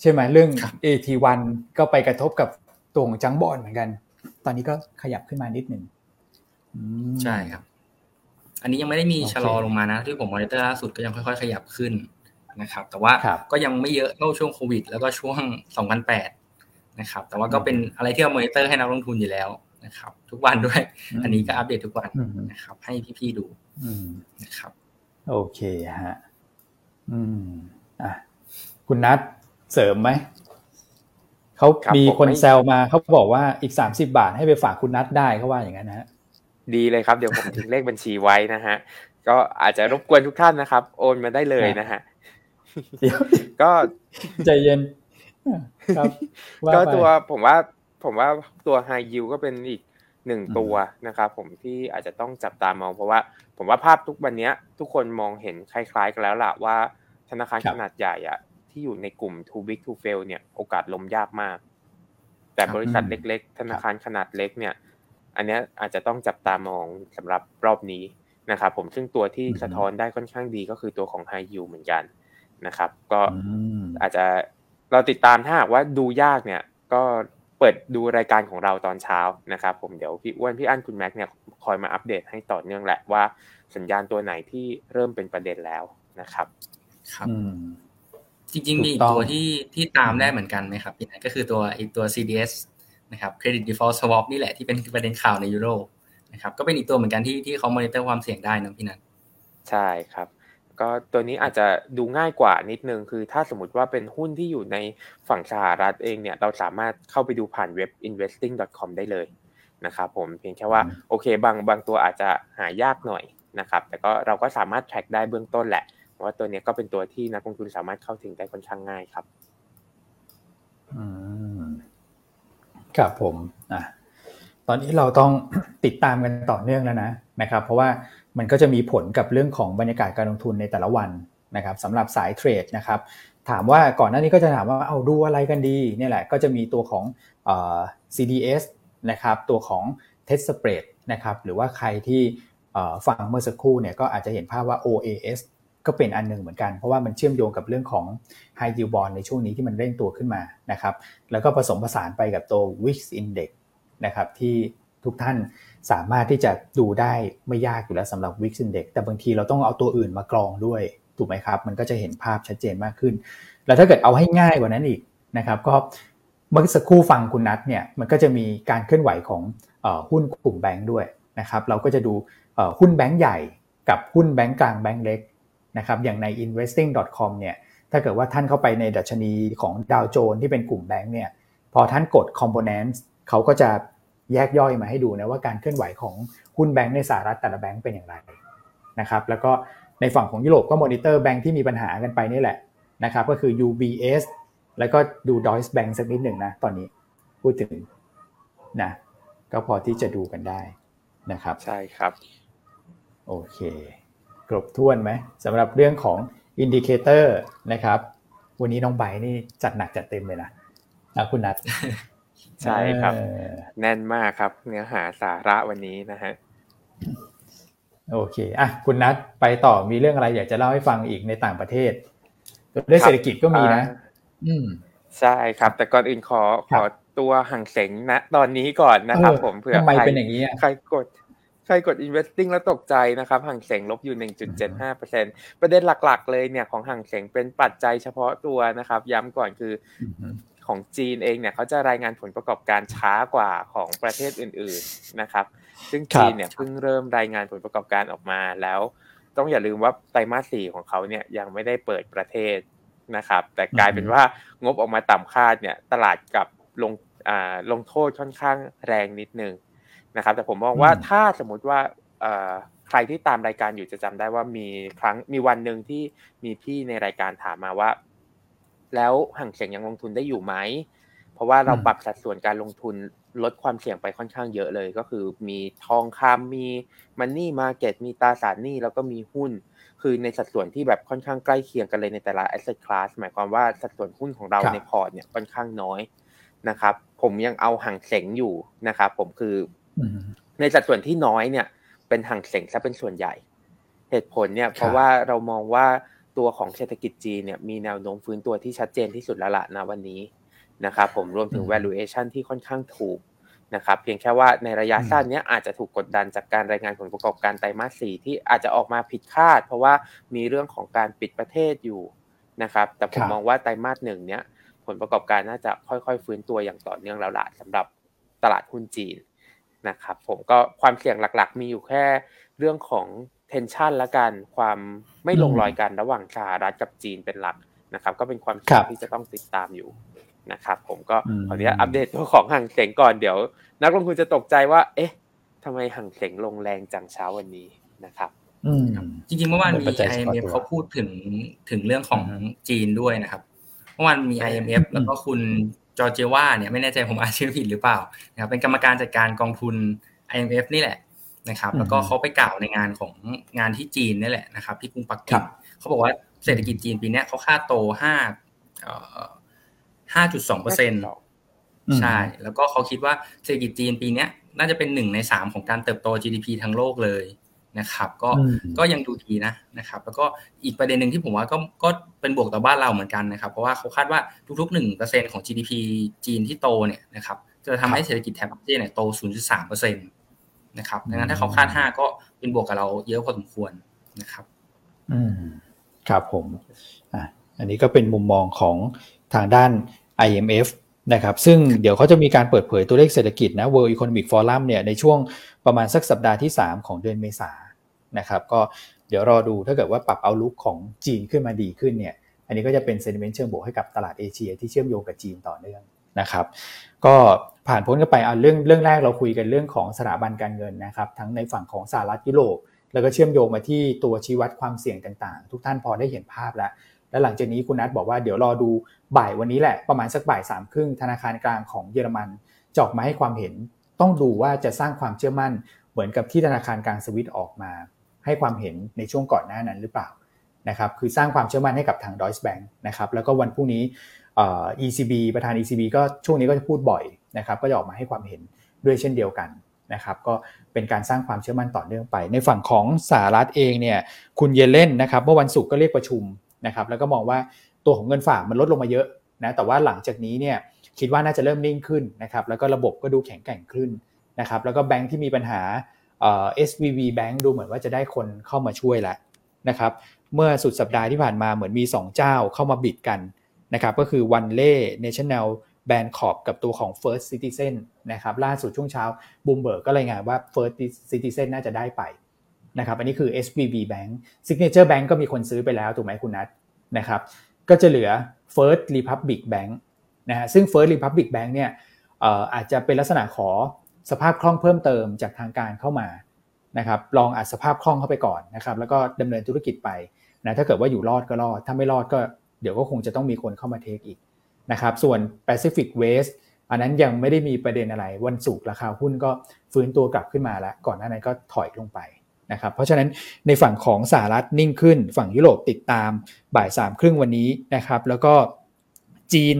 ใช่ไหมเรื่อง AT1 ก็ไปกระทบกับตัวของ junk bond เหมือนกัน ตอนนี้ก็ขยับขึ้นมานิดหนึ่งใช่ครับ อันนี้ยังไม่ได้มีชะลอลงมานะ ที่ผมมอนิเตอร์ล่าสุดก็ยังค่อยๆ ขยับขึ้นนะครับ แต่ว่าก็ยังไม่เยอะเท่าช่วงโควิด แล้วก็ช่วง 2008 นะครับ แต่ว่าก็เป็นอะไรที่เรามอนิเตอร์ให้นักลงทุนอยู่แล้วนะครับ ทุกวันด้วย อันนี้ก็อัปเดตทุกวันนะครับ ให้พี่ๆดูนะครับ โอเคฮะอืมอะคุณนัทเสริมไหมเขามีคนแซวมาเขาบอกว่าอีกสามสิบาทให้ไปฝากคุณนัทได้เขาว่าอย่างนั้นนะฮะดีเลยครับเดี๋ยวผมทิ้งเลขบัญชีไว้นะฮะก็อาจจะรบกวนทุกท่านนะครับ โอนมาได้เลยนะฮะก็ใจเย็น ครับก็ตัวผมว่าผมว่าตัวไฮยิวก็เป็นอีกหนึ่งตัวนะครับผมที่อาจจะต้องจับตามองเพราะว่า ผมว่าภาพทุกวันนี้ทุกคนมองเห็นคล้ายๆกันแล้วล่ะว่าธนาคารขนาดใหญ่อะที่อยู่ในกลุ่ม too big to fail เนี่ยโอกาสล้มยากมาก แต่บริษัทเล็ก ๆ ธนาคารขนาดเล็กเนี่ย อันนี้อาจจะต้องจับตามองสำหรับรอบนี้นะครับผมซึ่งตัวที่สะท้อนได้ค่อนข้างดีก็คือตัวของ High Yield เหมือนกันนะครับ ก็อาจจะ เราติดตามถ้าหากว่าดูยากเนี่ยก็เปิดดูรายการของเราตอนเช้านะครับ ผมเดี๋ยวพี่อ้วนพี่อั้นคุณแม็กเนี่ยคอยมาอัปเดตให้ต่อเนื่องแหละว่าสัญญาณตัวไหนที่เริ่มเป็นประเด็นแล้วนะครับ ครับจริงๆมีตัวที่ที่ตามได้เหมือนกันไหมครับพี่นัทก็คือตัวอีกตัว CDS นะครับ Credit Default Swap นี่แหละที่เป็นประเด็นข่าวในยูโรนะครับก็เป็นอีกตัวเหมือนกันที่ที่เขามอนิเตอร์ความเสี่ยงได้นะพี่นัทใช่ครับ ก็ตัวนี้อาจจะดูง่ายกว่านิดนึง คือถ้าสมมติว่าเป็นหุ้นที่อยู่ในฝั่งสหรัฐเองเนี่ยเราสามารถเข้าไปดูผ่านเว็บ investing.com ได้เลยนะครับผมเพียงแค่ว่าโอเคบางบางตัวอาจจะหายากหน่อยนะครับแต่ก็เราก็สามารถ track ได้เบื้องต้นแหละว่าตัวนี้ก็เป็นตัวที่นักลงทุนสามารถเข้าถึงได้ค่อนข้างง่ายครับอืมครับผมอะตอนนี้เราต้องติดตามกันต่อเนื่องแล้วนะนะครับ เพราะว่า มันก็จะมีผลกับเรื่องของบรรยากาศการลงทุนในแต่ละวันนะครับสำหรับสายเทรดนะครับถามว่าก่อนหน้านี้ก็จะถามว่าเอาดูอะไรกันดีเนี่ยแหละก็จะมีตัวของ CDS นะครับตัวของ Test Spread นะครับหรือว่าใครที่ฟังเมื่อสักครู่เนี่ยก็อาจจะเห็นภาพว่า OAS ก็เป็นอันหนึ่งเหมือนกัน เพราะว่ามันเชื่อมโยงกับเรื่องของ High Yield Bond ในช่วงนี้ที่มันเร่งตัวขึ้นมานะครับแล้วก็ผสมผสานไปกับตัว Wix Index นะครับที่ ทุกท่านสามารถที่จะดูได้ไม่ยากอยู่แล้วสำหรับ Wix Index แต่บางทีเราต้องเอาตัวอื่นมากรองด้วยถูกไหมครับ มันก็จะเห็นภาพชัดเจนมากขึ้น แล้วถ้าเกิดเอาให้ง่ายกว่านั้นอีกนะครับก็เมื่อสักครู่ฟังคุณนัทเนี่ยมันก็จะมีการเคลื่อนไหวของหุ้นกลุ่มแบงค์ด้วยนะครับเราก็จะดูหุ้นแบงค์ใหญ่กับหุ้นแบงค์กลางแบงค์เล็กนะครับอย่างใน investing.com เนี่ยถ้าเกิดว่าท่านเข้าไปในดัชนีของดาวโจนที่เป็นกลุ่มแบงค์เนี่ยพอท่านกด components เขาก็จะ แยกย่อยมาให้ดูนะว่าการเคลื่อนไหวของหุ้นแบงก์ในสหรัฐแต่ละแบงก์เป็นอย่างไรนะครับแล้วก็ในฝั่งของยุโรปก็มอนิเตอร์แบงก์ที่มีปัญหากันไปนี่แหละนะครับก็คือ UBS แล้วก็ดู Deutsche Bank สักนิดหนึ่งนะตอนนี้พูดถึงนะก็พอที่จะดูกันได้นะครับ ใช่ครับ โอเคครบถ้วนไหมสำหรับเรื่องของ indicator นะครับ วันนี้น้องใบนี่จัดหนักจัดเต็มเลยนะนะคุณนัท ใช่ครับ แน่นมากครับ เนื้อหาสาระวันนี้นะฮะโอเคอะคุณนัทไปต่อมีเรื่องอะไรอยากจะเล่าให้ฟังอีกในต่างประเทศเรื่องเศรษฐกิจก็มีนะ อืมใช่ครับ แต่ก่อนอื่นขอขอตัวห่างเสงนะตอนนี้ก่อนนะครับ ผมเผื่อใครเป็นอย่างนี้ใครกดใครกด investing แล้วตกใจนะครับห่างเสงลบอยู่ 1.75%ประเด็นหลักๆ เลยเนี่ยของห่างเสงเป็นปัจจัยเฉพาะตัวนะครับ ย้ำก่อนคือ ของจีนเองเนี่ยเขาจะรายงานผลประกอบการช้ากว่าของประเทศอื่น ๆนะครับ ซึ่งจีนเนี่ยเพิ่งเริ่มรายงานผลประกอบการออกมาแล้ว ต้องอย่าลืมว่าไตรมาสสี่ของเขาเนี่ยยังไม่ได้เปิดประเทศนะครับ แต่กลายเป็นว่างบออกมาต่ำคาดเนี่ยตลาดกับลงลงโทษค่อนข้างแรงนิดนึงนะครับ แต่ผมมองว่าถ้าสมมุติว่าใครที่ตามรายการอยู่จะจำได้ว่ามีครั้งมีวันหนึ่งที่มีพี่ในรายการถามมาว่า แล้วห่างเสียงยังลงทุนได้อยู่ไหม เพราะว่าเราปรับสัดส่วนการลงทุนลดความเสี่ยงไปค่อนข้างเยอะเลย ก็คือมีทองคำมีมันนี่มาเก็ตมีตราสารหนี้แล้วก็มีหุ้น คือในสัดส่วนที่แบบค่อนข้างใกล้เคียงกันเลยในแต่ละ asset class หมายความว่าสัดส่วนหุ้นของเราในพอร์ตเนี่ยค่อนข้างน้อยนะครับ ผมยังเอาห่างเสียงอยู่นะครับผมคือในสัดส่วนที่น้อยเนี่ย เป็นห่างเสียงซะเป็นส่วนใหญ่ เหตุผลเนี่ย เพราะว่าเรามองว่า ตัวของเศรษฐกิจจีนเนี่ยมีแนวโน้มฟื้นตัวที่ชัดเจนที่สุดแล้วละนะวันนี้นะครับผมรวมถึง valuation ที่ค่อนข้างถูกนะครับเพียงแค่ว่าในระยะสั้นนี้อาจจะถูกกดดันจากการรายงานผลประกอบการไตรมาสสี่ที่อาจจะออกมาผิดคาด เพราะว่ามีเรื่องของการปิดประเทศอยู่นะครับแต่ผมมองว่าไตรมาสหนึ่งเนี้ยผลประกอบการน่าจะค่อยๆ ฟื้นตัวอย่างต่อเนื่องแล้วละสำหรับตลาดหุ้นจีนนะครับผมก็ความเสี่ยงหลักๆ มีอยู่แค่เรื่องของ เทนชันและกันความไม่ลงรอยกันระหว่างสหรัฐกับจีนเป็นหลักนะครับ ก็เป็นความเสี่ยงที่จะต้องติดตามอยู่นะครับ ผมก็ขออนุญาตอัปเดตตัวของห่างเสงก่อนเดี๋ยว นักลงทุนจะตกใจว่า เอ๊ะทำไมห่างเสงลงแรงจังเช้าวันนี้นะครับจริงๆเมื่อวานมี IMF เขาพูดถึงถึงเรื่องของจีนด้วยนะครับเมื่อวานมี IMF แล้วก็คุณจอร์เจว่าเนี่ยไม่แน่ใจผมอ่านชื่อผิดหรือเปล่านะครับเป็นกรรมการจัดการกองทุน IMF นี่แหละ นะครับ แล้วก็เขาไปกล่าวในงานของงานที่จีนนี่แหละนะครับ ที่กรุงปักกิ่งเขาบอกว่าเศรษฐกิจจีนปีนี้เขาคาดโตห้าห้าจุดสองเปอร์เซ็นต์ใช่ แล้วก็เขาคิดว่าเศรษฐกิจจีนปีนี้น่าจะเป็นหนึ่งในสามของการเติบโต GDP ทั้งโลกเลยนะครับ ก็ก็ยังดูดีนะนะครับ แล้วก็อีกประเด็นหนึ่งที่ผมว่าก็ก็เป็นบวกต่อบ้านเราเหมือนกันนะครับ เพราะว่าเขาคาดว่าทุกๆหนึ่งเปอร์เซ็นของ GDP จีนที่โตเนี่ยนะครับ จะทำให้เศรษฐกิจแถบอาเซียนเนี่ยโต 0.3เปอร์เซ็นต์ นะครับดังนั้นถ้าเขาคาด5ก็เป็นบวกกับเราเยอะพอสมควรนะครับ อืมครับผมอะอันนี้ก็เป็นมุมมองของทางด้าน IMF นะครับ ซึ่งเดี๋ยวเขาจะมีการเปิดเผยตัวเลขเศรษฐกิจนะ World Economic Forum เนี่ยในช่วงประมาณสักสัปดาห์ที่ 3 ของเดือนเมษานะครับ ก็เดี๋ยวรอดูถ้าเกิดว่าปรับเอาลุกของจีนขึ้นมาดีขึ้นเนี่ย อันนี้ก็จะเป็นเซนิเมนต์เชิงบวกให้กับตลาดเอเชียที่เชื่อมโยงกับจีนต่อเนื่องนะครับ ก็ผ่านพ้นกันไปเอาเรื่องเรื่องแรกเราคุยกันเรื่องของสถาบันการเงินนะครับทั้งในฝั่งของสหรัฐยุโรปแล้วก็เชื่อมโยงมาที่ตัวชี้วัดความเสี่ยงต่างๆ ทุกท่านพอได้เห็นภาพแล้ว แล้วหลังจากนี้คุณนัทบอกว่าเดี๋ยวรอดูบ่ายวันนี้แหละประมาณสักบ่ายสามครึ่งธนาคารกลางของเยอรมันจอกมาให้ความเห็น ต้องดูว่าจะสร้างความเชื่อมั่น เหมือนกับที่ธนาคารกลางสวิตออกมา ให้ความเห็นในช่วงก่อนหน้านั้นหรือเปล่า นะครับคือสร้างความเชื่อมั่นให้กับทางดอยส์แบงค์นะครับแล้วก็วันพรุ่งนี้ ECB ประธาน ECB ก็ช่วงนี้ก็จะพูดบ่อยนะครับก็จะออกมาให้ความเห็นด้วยเช่นเดียวกันนะครับก็เป็นการสร้างความเชื่อมั่นต่อเนื่องไป ในฝั่งของสหรัฐเองเนี่ยคุณเยเลนนะครับเมื่อวันศุกร์ก็เรียกประชุมนะครับแล้วก็มองว่าตัวของเงินฝากมันลดลงมาเยอะนะแต่ว่าหลังจากนี้เนี่ยคิดว่าน่าจะเริ่มนิ่งขึ้นนะครับแล้วก็ระบบก็ดูแข็งแกร่งขึ้นนะครับแล้วก็แบงค์ที่มีปัญหาเอ่อ SVB Bank ดูเหมือนว่าจะได้คนเข้ามาช่วยแล้วนะครับ เมื่อสุดสัปดาห์ที่ผ่านมาเหมือนมี 2 เจ้าเข้ามาบิดกันนะครับก็คือวันเล่ National แบนคอร์กับตัวของ First Citizen นะครับล่าสุดช่วงเช้าบูมเบิร์กก็รายงานว่า First Citizen น่าจะได้ไปนะครับอันนี้คือ SVB Bank Signature Bank ก็มีคนซื้อไปแล้วถูกไหมคุณนัทนะครับก็จะเหลือ First Republic Bank นะฮะซึ่ง First Republic Bank เนี่ยอาจจะเป็นลักษณะขอสภาพคล่องเพิ่มเติมจากทางการเข้ามา นะครับลองอัดสภาพคล่องเข้าไปก่อนนะครับแล้วก็ดำเนินธุรกิจไปนะถ้าเกิดว่าอยู่รอดก็รอด ถ้าไม่รอดก็เดี๋ยวก็คงจะต้องมีคนเข้ามาเทคอีกนะครับส่วน Pacific West อันนั้นยังไม่ได้มีประเด็นอะไร วันศุกร์ราคาหุ้นก็ฟื้นตัวกลับขึ้นมาแล้ว ก่อนหน้านั้นก็ถอยลงไปนะครับเพราะฉะนั้นในฝั่งของสหรัฐนิ่งขึ้น ฝั่งยุโรปติดตามบ่ายสามครึ่งวันนี้นะครับแล้วก็จีน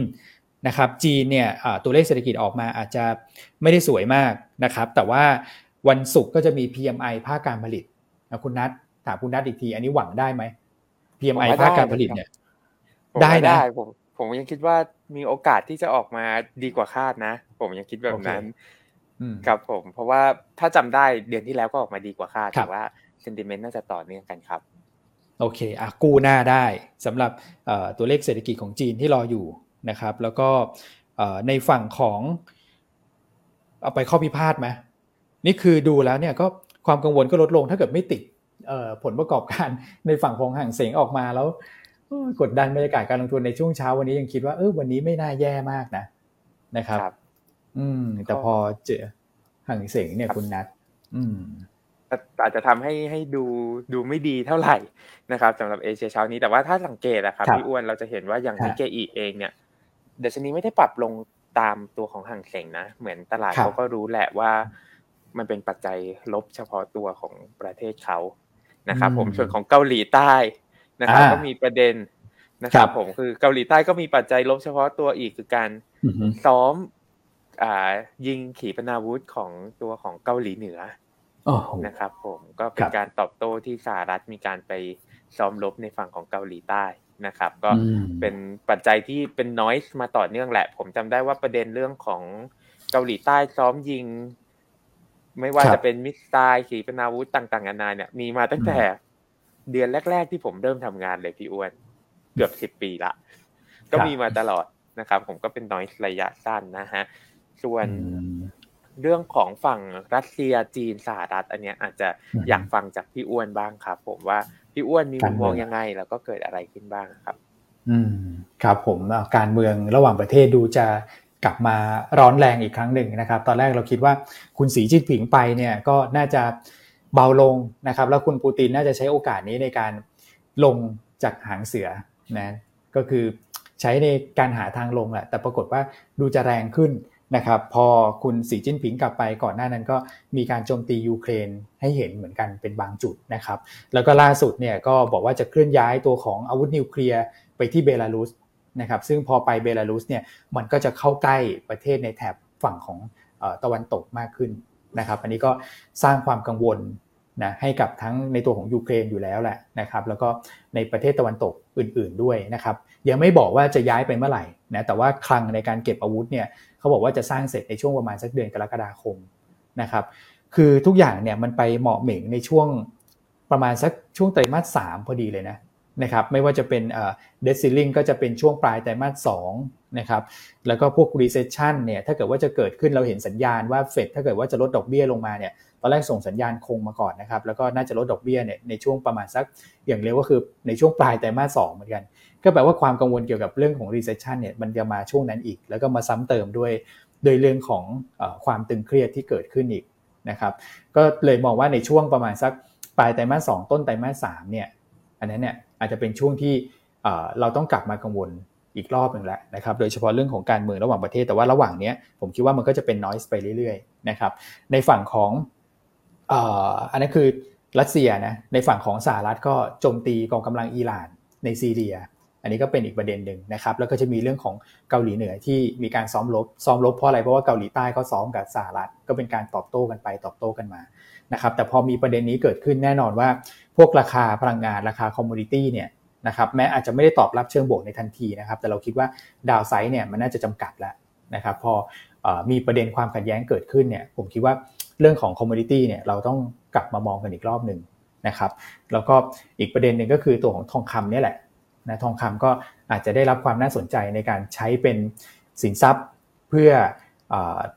นะครับจีนเนี่ยตัวเลขเศรษฐกิจออกมาอาจจะไม่ได้สวยมากนะครับแต่ว่า วันศุกร์ก็จะมี PMI ภาคการผลิตนะคุณนัทถามคุณนัทอีกที อันนี้หวังได้ไหม PMI ภาคการผลิตเนี่ย ได้นะผมผมยังคิดว่ามีโอกาสที่จะออกมาดีกว่าคาดนะ ผมยังคิดแบบนั้นครับผม เพราะว่าถ้าจำได้เดือนที่แล้วก็ออกมาดีกว่าคาดแต่ว่าเซนติเมนต์น่าจะต่อเนื่องกันครับ โอเคอะกู้หน้าได้สำหรับตัวเลขเศรษฐกิจของจีนที่รออยู่นะครับ แล้วก็ในฝั่งของเอาไปข้อพิพาทไหม นี่คือดูแล้วเนี่ยก็ความกังวลก็ลดลงถ้าเกิดไม่ติดผลประกอบการในฝั่งของห่างเสียงออกมาแล้วกดดันบรรยากาศการลงทุนในช่วงเช้าวันนี้ยังคิดว่าเออวันนี้ไม่น่าแย่มากนะนะครับ อืม แต่พอเจอห่างเสียงเนี่ยคุณนัทอืมอาจจะทำให้ให้ดูดูไม่ดีเท่าไหร่นะครับสำหรับเอเชียเช้านี้แต่ว่าถ้าสังเกตอะครับพี่อ้วนเราจะเห็นว่าอย่างนิเกอีเองเนี่ยเดชนีไม่ได้ปรับลงตามตัวของห่างเสียงนะเหมือนตลาดเขาก็รู้แหละว่า มันเป็นปัจจัยลบเฉพาะตัวของประเทศเขานะครับ ผมส่วนของเกาหลีใต้นะครับ ก็มีประเด็นนะครับ ผมคือเกาหลีใต้ก็มีปัจจัยลบเฉพาะตัวอีกคือการซ้อมอ่ายิงขีปนาวุธของตัวของเกาหลีเหนือนะครับผมก็เป็นการตอบโต้ที่สหรัฐมีการไปซ้อมลบในฝั่งของเกาหลีใต้นะครับ ก็เป็นปัจจัยที่เป็นน้อยมาต่อเนื่องแหละ ผมจำได้ว่าประเด็นเรื่องของเกาหลีใต้ซ้อมยิง ไม่ว่าจะเป็นมิสไซล์ขีปนาวุธต่างๆนานาเนี่ยมีมาตั้งแต่เดือนแรก ๆ ที่ผมเริ่มทำงานเลยพี่อ้วน เกือบสิบปีละ ก็มีมาตลอดนะครับ ผมก็เป็นน้อยระยะสั้นนะฮะ ส่วนเรื่องของฝั่งรัสเซียจีนสหรัฐ อันเนี้ยอาจจะอยากฟังจากพี่อ้วนบ้างครับ ผมว่าพี่อ้วนมีมุมมองยังไง แล้วก็เกิดอะไรขึ้นบ้างครับ อืมครับผมการเมืองระหว่างประเทศดูจะ กลับมาร้อนแรงอีกครั้งหนึ่งนะครับ ตอนแรกเราคิดว่าคุณสีจิ้นผิงไปเนี่ยก็น่าจะเบาลงนะครับ แล้วคุณปูตินน่าจะใช้โอกาสนี้ในการลงจากหางเสือนะก็คือใช้ในการหาทางลงแหละแต่ปรากฏว่าดูจะแรงขึ้นนะครับ พอคุณสีจิ้นผิงกลับไปก่อนหน้านั้นก็มีการโจมตียูเครนให้เห็นเหมือนกันเป็นบางจุดนะครับ แล้วก็ล่าสุดเนี่ยก็บอกว่าจะเคลื่อนย้ายตัวของอาวุธนิวเคลียร์ไปที่เบลารุส นะครับซึ่งพอไปเบลารุสเนี่ยมันก็จะเข้าใกล้ประเทศในแถบฝั่งของตะวันตกมากขึ้นนะครับอันนี้ก็สร้างความกังวลนะให้กับทั้งในตัวของยูเครนอยู่แล้วแหละนะครับแล้วก็ในประเทศตะวันตกอื่น ๆด้วยนะครับยังไม่บอกว่าจะย้ายไปเมื่อไหร่นะแต่ว่าคลังในการเก็บอาวุธเนี่ยเขาบอกว่าจะสร้างเสร็จในช่วงประมาณสักเดือนกรกฎาคมนะครับคือทุกอย่างเนี่ยมันไปเหมาะเหม่งในช่วงประมาณสักช่วงไตรมาสสามพอดีเลยนะ นะครับไม่ว่าจะเป็น debt ceiling ก็จะเป็นช่วงปลายไตรมาสสองนะครับแล้วก็พวก recession เนี่ยถ้าเกิดว่าจะเกิดขึ้นเราเห็นสัญญาณว่าเฟดถ้าเกิดว่าจะลดดอกเบี้ยลงมาเนี่ยตอนแรกส่งสัญญาณคงมาก่อนนะครับแล้วก็น่าจะลดดอกเบี้ยเนี่ยในช่วงประมาณสักอย่างเร็วก็คือในช่วงปลายไตรมาสสองเหมือนกัน ก็แปลว่าความกังวลเกี่ยวกับเรื่องของ recession เนี่ยมันจะมาช่วงนั้นอีก แล้วก็มาซ้ำเติมด้วยโดยเรื่องของอความตึงเครียดที่เกิดขึ้นอีกนะครับก็เลยมองว่าในช่วงประมาณสักปลายไตรมาสสต้นไตรมาสสามเนี่ยอันนั้นเนี่ย อาจจะเป็นช่วงที่เราต้องกลับมากังวลอีกรอบหนึ่งแล้วนะครับ โดยเฉพาะเรื่องของการเมืองระหว่างประเทศ แต่ว่าระหว่างนี้ผมคิดว่ามันก็จะเป็น noise ไปเรื่อยๆนะครับ ในฝั่งของอันนั้นคือรัสเซียนะ ในฝั่งของสหรัฐก็โจมตีกองกำลังอิหร่านในซีเรีย อันนี้ก็เป็นอีกประเด็นหนึ่งนะครับ แล้วก็จะมีเรื่องของเกาหลีเหนือที่มีการซ้อมรบ ซ้อมรบเพราะอะไร เพราะว่าเกาหลีใต้เขาซ้อมกับสหรัฐ ก็เป็นการตอบโต้กันไปตอบโต้กันมา นะครับแต่พอมีประเด็นนี้เกิดขึ้นแน่นอนว่า พวกราคาพลังงานราคา commodity เนี่ยนะครับแม้อาจจะไม่ได้ตอบรับเชิงบวกในทันทีนะครับแต่เราคิดว่า downside เนี่ยมันน่าจะจำกัดแล้วนะครับพอมีประเด็นความขัดแย้งเกิดขึ้นเนี่ยผมคิดว่าเรื่องของ commodity เนี่ยเราต้องกลับมามองกันอีกรอบหนึ่งนะครับแล้วก็อีกประเด็นหนึ่งก็คือตัวของทองคำนี่แหละนะทองคำก็อาจจะได้รับความน่าสนใจในการใช้เป็นสินทรัพย์เพื่อ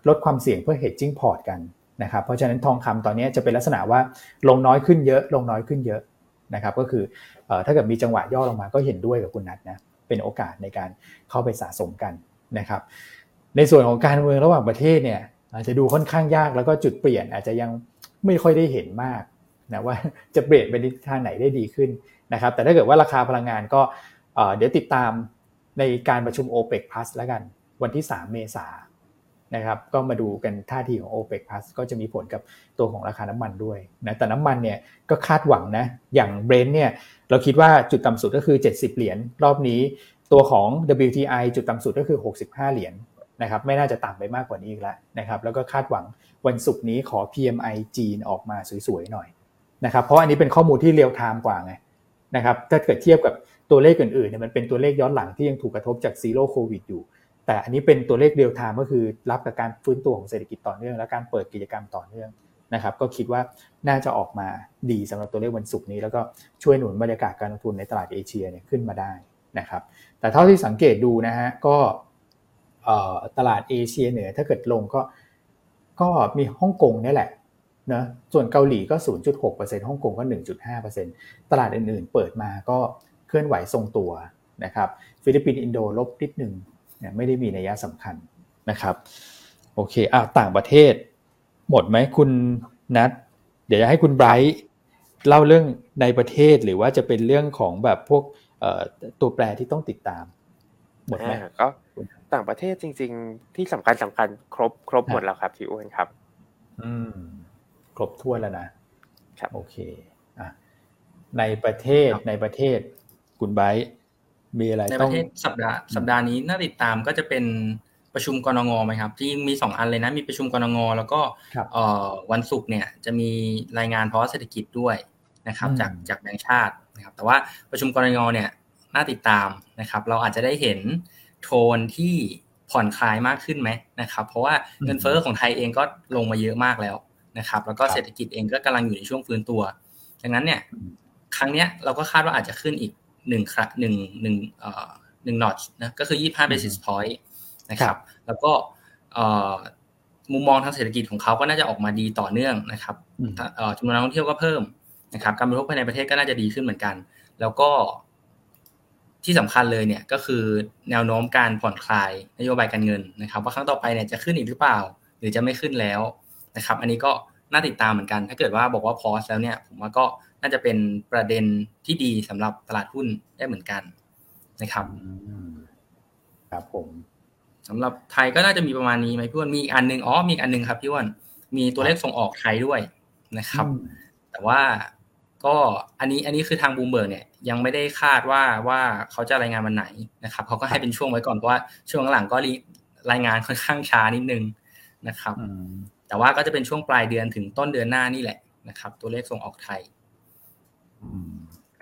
ลดความเสี่ยงเพื่อ hedging port กัน นะครับเพราะฉะนั้นทองคำตอนนี้จะเป็นลักษณะว่าลงน้อยขึ้นเยอะ ลงน้อยขึ้นเยอะนะครับก็คือถ้าเกิดมีจังหวะย่อลงมาก็เห็นด้วยกับคุณนัทนะเป็นโอกาสในการเข้าไปสะสมกันนะครับในส่วนของการเมืองระหว่างประเทศเนี่ยอาจจะดูค่อนข้างยากแล้วก็จุดเปลี่ยนอาจจะยังไม่ค่อยได้เห็นมากนะว่าจะเปลี่ยนไปในทางไหนได้ดีขึ้นนะครับแต่ถ้าเกิดว่าราคาพลังงานก็เดี๋ยวติดตามในการประชุม o p e ป Plus แล้วกันวันที่ 3 เมษาย นะครับก็มาดูกันท่าทีของ o p e ป Plus ก็จะมีผลกับตัวของราคาน้ำมันด้วยนะแต่น้ำมันเนี่ยก็คาดหวังนะอย่าง Brent เนี่ยเราคิดว่าจุดต่ำสุดก็คือ 70 เหรียญรอบนี้ตัวของ WTI จุดต่ำสุดก็คือ 65 เหรียญนะครับไม่น่าจะต่ำไปมากกว่านี้อีกแล้วนะครับแล้วก็คาดหวังวันศุกร์นี้ขอ PMI จีนออกมาสวยๆหน่อยนะครับเพราะอันนี้เป็นข้อมูลที่ real time กว่าไงนะครับถ้าเกิดเทียบกับตัวเลขอื่นๆเนี่ยมันเป็นตัวเลขย้อนหลังที่ยังถูกกระทบจาก zero COVID อยู่ แต่อันนี้เป็นตัวเลข real time ก็คือรับกับการฟื้นตัวของเศรษฐกิจต่อเนื่อง และการเปิดกิจกรรมต่อเนื่องนะครับ ก็คิดว่าน่าจะออกมาดีสำหรับตัวเลขวันศุกร์นี้ แล้วก็ช่วยหนุนบรรยากาศการลงทุนในตลาดเอเชียเนี่ยขึ้นมาได้นะครับ แต่เท่าที่สังเกตดูนะฮะก็ตลาดเอเชียเหนือถ้าเกิดลงก็ก็มีฮ่องกงนี่แหละนะส่วนเกาหลีก็ 0.6%ฮ่องกงก็ 1.5%ตลาดอื่นๆ เปิดมาก็เคลื่อนไหวทรงตัวนะครับ ฟิลิปปินส์อินโดลบนิดหนึ่ง ไม่ได้มีนัยสำคัญนะครับโอเคอ่าต่างประเทศ หมดไหมคุณนัทเดี๋ยวจะให้คุณไบรท์เล่าเรื่องในประเทศหรือว่าจะเป็นเรื่องของแบบพวกตัวแปรที่ต้องติดตาม หมดไหมก็ต่างประเทศจริง ๆ ที่สำคัญสำคัญครบครบหมดแล้วครับพี่อ้วนครับ อืม ครบถ้วนแล้วนะครับโอเคอะในประเทศในประเทศคุณไบ มีอะไรในประเทศสัปดาห์สัปดาห์นี้น่าติดตามก็จะเป็นประชุมกรงงไหมครับที่มีสองอันเลยนะมีประชุมกรงงแล้วก็วันศุกร์เนี่ยจะมีรายงานเพราะเศรษฐกิจด้วยนะครับ จากจากแบงก์ชาตินะครับ แต่ว่าประชุมกรงงเนี่ยน่าติดตามนะครับ เราอาจจะได้เห็นโทนที่ผ่อนคลายมากขึ้นไหมนะครับ เพราะว่าเงินเฟอ้อของไทยเองก็ลงมาเยอะมากแล้วนะครับ แล้วก็เศรษฐกิจเองก็กำลังอยู่ในช่วงฟื้นตัว ดังนั้นเนี่ย ครั้งเนี้ยเราก็คาดว่าอาจจะขึ้นอีก หนึ่งครั้งหนึ่งหนึ่งเอ่อหนึ่งนอตนะก็คือยี่ห้า basis point นะครับ แล้วก็มุมมองทางเศรษฐกิจของเขาก็น่าจะออกมาดีต่อเนื่องนะครับจำนวนนักท่องเที่ยวก็เพิ่มนะครับ การบริโภคภายในประเทศก็น่าจะดีขึ้นเหมือนกัน แล้วก็ที่สำคัญเลยเนี่ยก็คือแนวโน้มการผ่อนคลายนโยบายการเงินนะครับ ว่าครั้งต่อไปเนี่ยจะขึ้นอีกหรือเปล่า หรือจะไม่ขึ้นแล้วนะครับ อันนี้ก็น่าติดตามเหมือนกัน ถ้าเกิดว่าบอกว่า pause แล้วเนี่ย ผมว่าก็ น่าจะเป็นประเด็นที่ดีสำหรับตลาดหุ้นได้เหมือนกันนะครับครับผมสำหรับไทยก็น่าจะมีประมาณนี้ไหมพี่วันมีอีกอันนึงอ๋อมีอันนึงครับพี่วันมีตัวเลขส่งออกไทยด้วยนะครับ แต่ว่าก็อันนี้อันนี้คือทางบูมเบิร์กเนี่ยยังไม่ได้คาดว่าว่าเขาจะรายงานวันไหนนะครับเขาก็ให้เป็นช่วงไว้ก่อนเพราะว่าช่วงหลังก็รายงานค่อนข้างช้านิดนึงนะครับแต่ว่าก็จะเป็นช่วงปลายเดือนถึงต้นเดือนหน้านี่แหละนะครับ ตัวเลขส่งออกไทย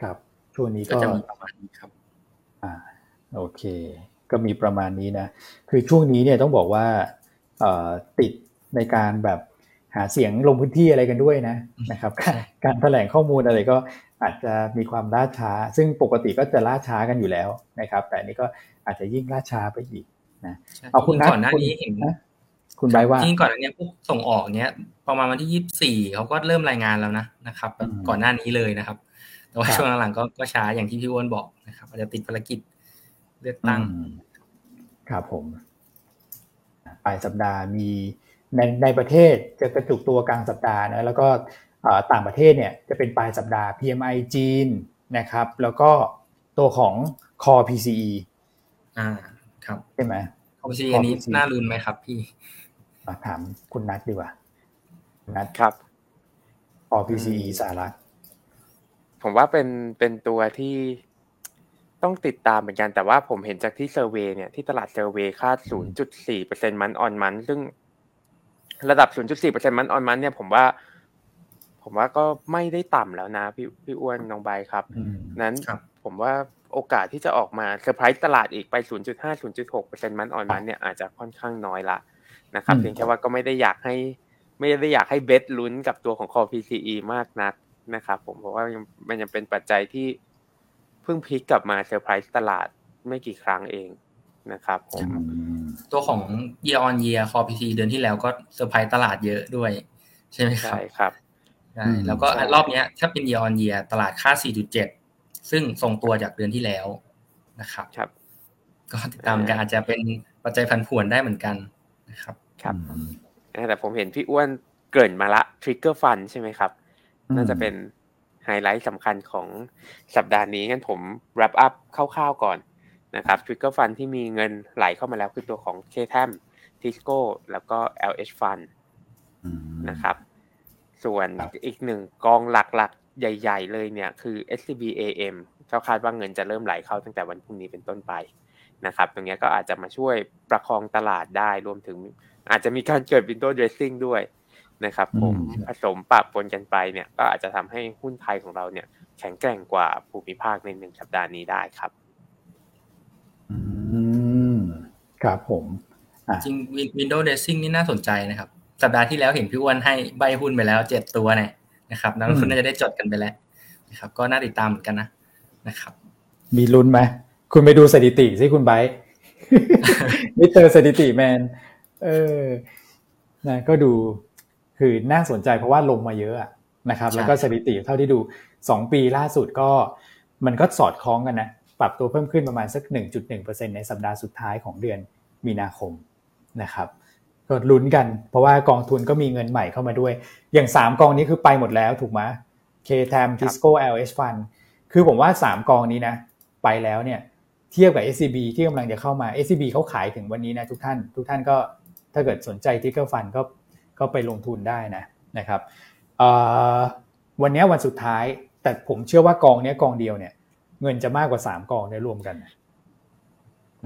ครับ ช่วงนี้ก็จะมีประมาณนี้ครับ อ่า โอเค ก็มีประมาณนี้นะ คือช่วงนี้เนี่ยต้องบอกว่าติดในการแบบหาเสียงลงพื้นที่อะไรกันด้วยนะนะครับ การแถลงข้อมูลอะไรก็อาจจะมีความล่าช้า ซึ่งปกติก็จะล่าช้ากันอยู่แล้วนะครับ แต่นี้ก็อาจจะยิ่งล่าช้าไปอีกนะเอาคุณก่อนหน้านี้เห็นคุณใบว่าจริงก่อนอันนี้พวกส่งออกเนี้ย ประมาณวันที่ยี่สิบสี่เขาก็เริ่มรายงานแล้วนะนะครับ ก่อนหน้านี้เลยนะครับ แต่ว่าช่วงหลังๆก็ช้าอย่างที่พี่อ้วนบอกนะครับอาจจะติดภารกิจเลือกตั้งครับผมปลายสัปดาห์มีในในประเทศจะกระจุกตัวกลางสัปดาห์นะแล้วก็ต่างประเทศเนี่ยจะเป็นปลายสัปดาห์ PMI จีนนะครับ แล้วก็ตัวของ Core PCE อ่าครับใช่ไหม Core PCE นี้น่ารุนไหมครับพี่มาถามคุณนัทดีกว่านัทครับ Core PCE สหรัฐ ผมว่าเป็นเป็นตัวที่ต้องติดตามเหมือนกันแต่ว่าผมเห็นจากที่เซอร์เวยเนี่ยที่ตลาดเซอร์เวยคาด 0.4%มันออนมันซึ่งระดับ 0.4%มันออนมันเนี่ยผมว่า ผมว่าก็ไม่ได้ต่ำแล้วนะพี่พี่อ้วนน้องใบครับ นั้นผมว่าโอกาสที่จะออกมาเซอร์ไพรส์ตลาดอีกไป 0.5-0.6% month on month เนี่ยอาจจะค่อนข้างน้อยละนะครับเพียงแค่ว่าก็ไม่ได้อยากให้ ไม่ได้อยากให้ bet ลุ้นกับตัวของคอ PCE มากนัก นะครับผมเพราะว่ามันยังเป็นปัจจัยที่เพิ่งพลิกกลับมาเซอร์ไพรส์ตลาดไม่กี่ครั้งเองนะครับผมตัวของ year on year core PCE เดือนที่แล้วก็เซอร์ไพรส์ตลาดเยอะด้วย ใช่ไหมครับใช่ครับใช่แล้วก็รอบนี้ถ้าเป็น year on year ตลาดคาด 4.7 ซึ่งทรงตัวจากเดือนที่แล้วนะครับครับ ก็ติดตามกันอาจจะเป็นปัจจัยผันผวนได้เหมือนกันนะครับ ครับแต่ผมเห็นพี่อ้วนเกริ่นมาละ trigger fund ใช่ไหมครับ น่าจะเป็นไฮไลท์สำคัญของสัปดาห์นี้งั้นผม wrap up คร่าวๆก่อนนะครับ trigger fund ที่มีเงินไหลเข้ามาแล้วคือตัวของ k t a m Tisco แล้วก็ LH Fund นะครับ ส่วนอีกหนึ่งกองหลักๆ ใหญ่ ๆ เลยเนี่ยคือ SCB AM เขาคาดว่าเงินจะเริ่มไหลเข้าตั้งแต่วันพรุ่งนี้เป็นต้นไปนะครับ ตรงนี้ก็อาจจะมาช่วยประคองตลาดได้รวมถึงอาจจะมีการเกิด window dressing ด้วย นะครับ ผมผสมปรับปนกันไปเนี่ย ก็อาจจะทำให้หุ้นไทยของเราเนี่ย แข็งแกร่งกว่าภูมิภาคในหนึ่งสัปดาห์นี้ได้ครับ อืมครับผมจริง Windows Dressing นี่น่าสนใจนะครับ สัปดาห์ที่แล้วเห็นพี่อ้วนให้ใบหุ้นไปแล้วเจ็ดตัวเนี่ยนะครับนักลงทุนน่าจะได้จดกันไปแล้วนะครับ ก็น่าติดตามเหมือนกันนะนะครับ มีลุ้นไหมคุณไปดูสถิติสิคุณไบมิเตอร์สถิติแมน เออนะก็ดู คือน่าสนใจเพราะว่าลงมาเยอะนะครับ แล้วก็สถิติเท่าที่ดูสองปีล่าสุดก็มันก็สอดคล้องกันนะ ปรับตัวเพิ่มขึ้นประมาณสัก 1.1%ในสัปดาห์สุดท้ายของเดือนมีนาคมนะครับก็ลุ้นกัน เพราะว่ากองทุนก็มีเงินใหม่เข้ามาด้วย อย่าง 3 กองนี้คือไปหมดแล้วถูกไหม K-TAM Tisco LH Fund คือผมว่า 3 กองนี้นะ ไปแล้วเนี่ยเทียบกับ SCB ที่กำลังจะเข้ามา SCB เขาขายถึงวันนี้นะทุกท่าน ทุกท่านก็ถ้าเกิดสนใจ t i ก e r Fund ก็ ก็ไปลงทุนได้นะนะครับวันนี้วันสุดท้ายแต่ผมเชื่อว่ากองนี้กองเดียวเนี่ย เงินจะมากกว่า 3 กองได้รวมกัน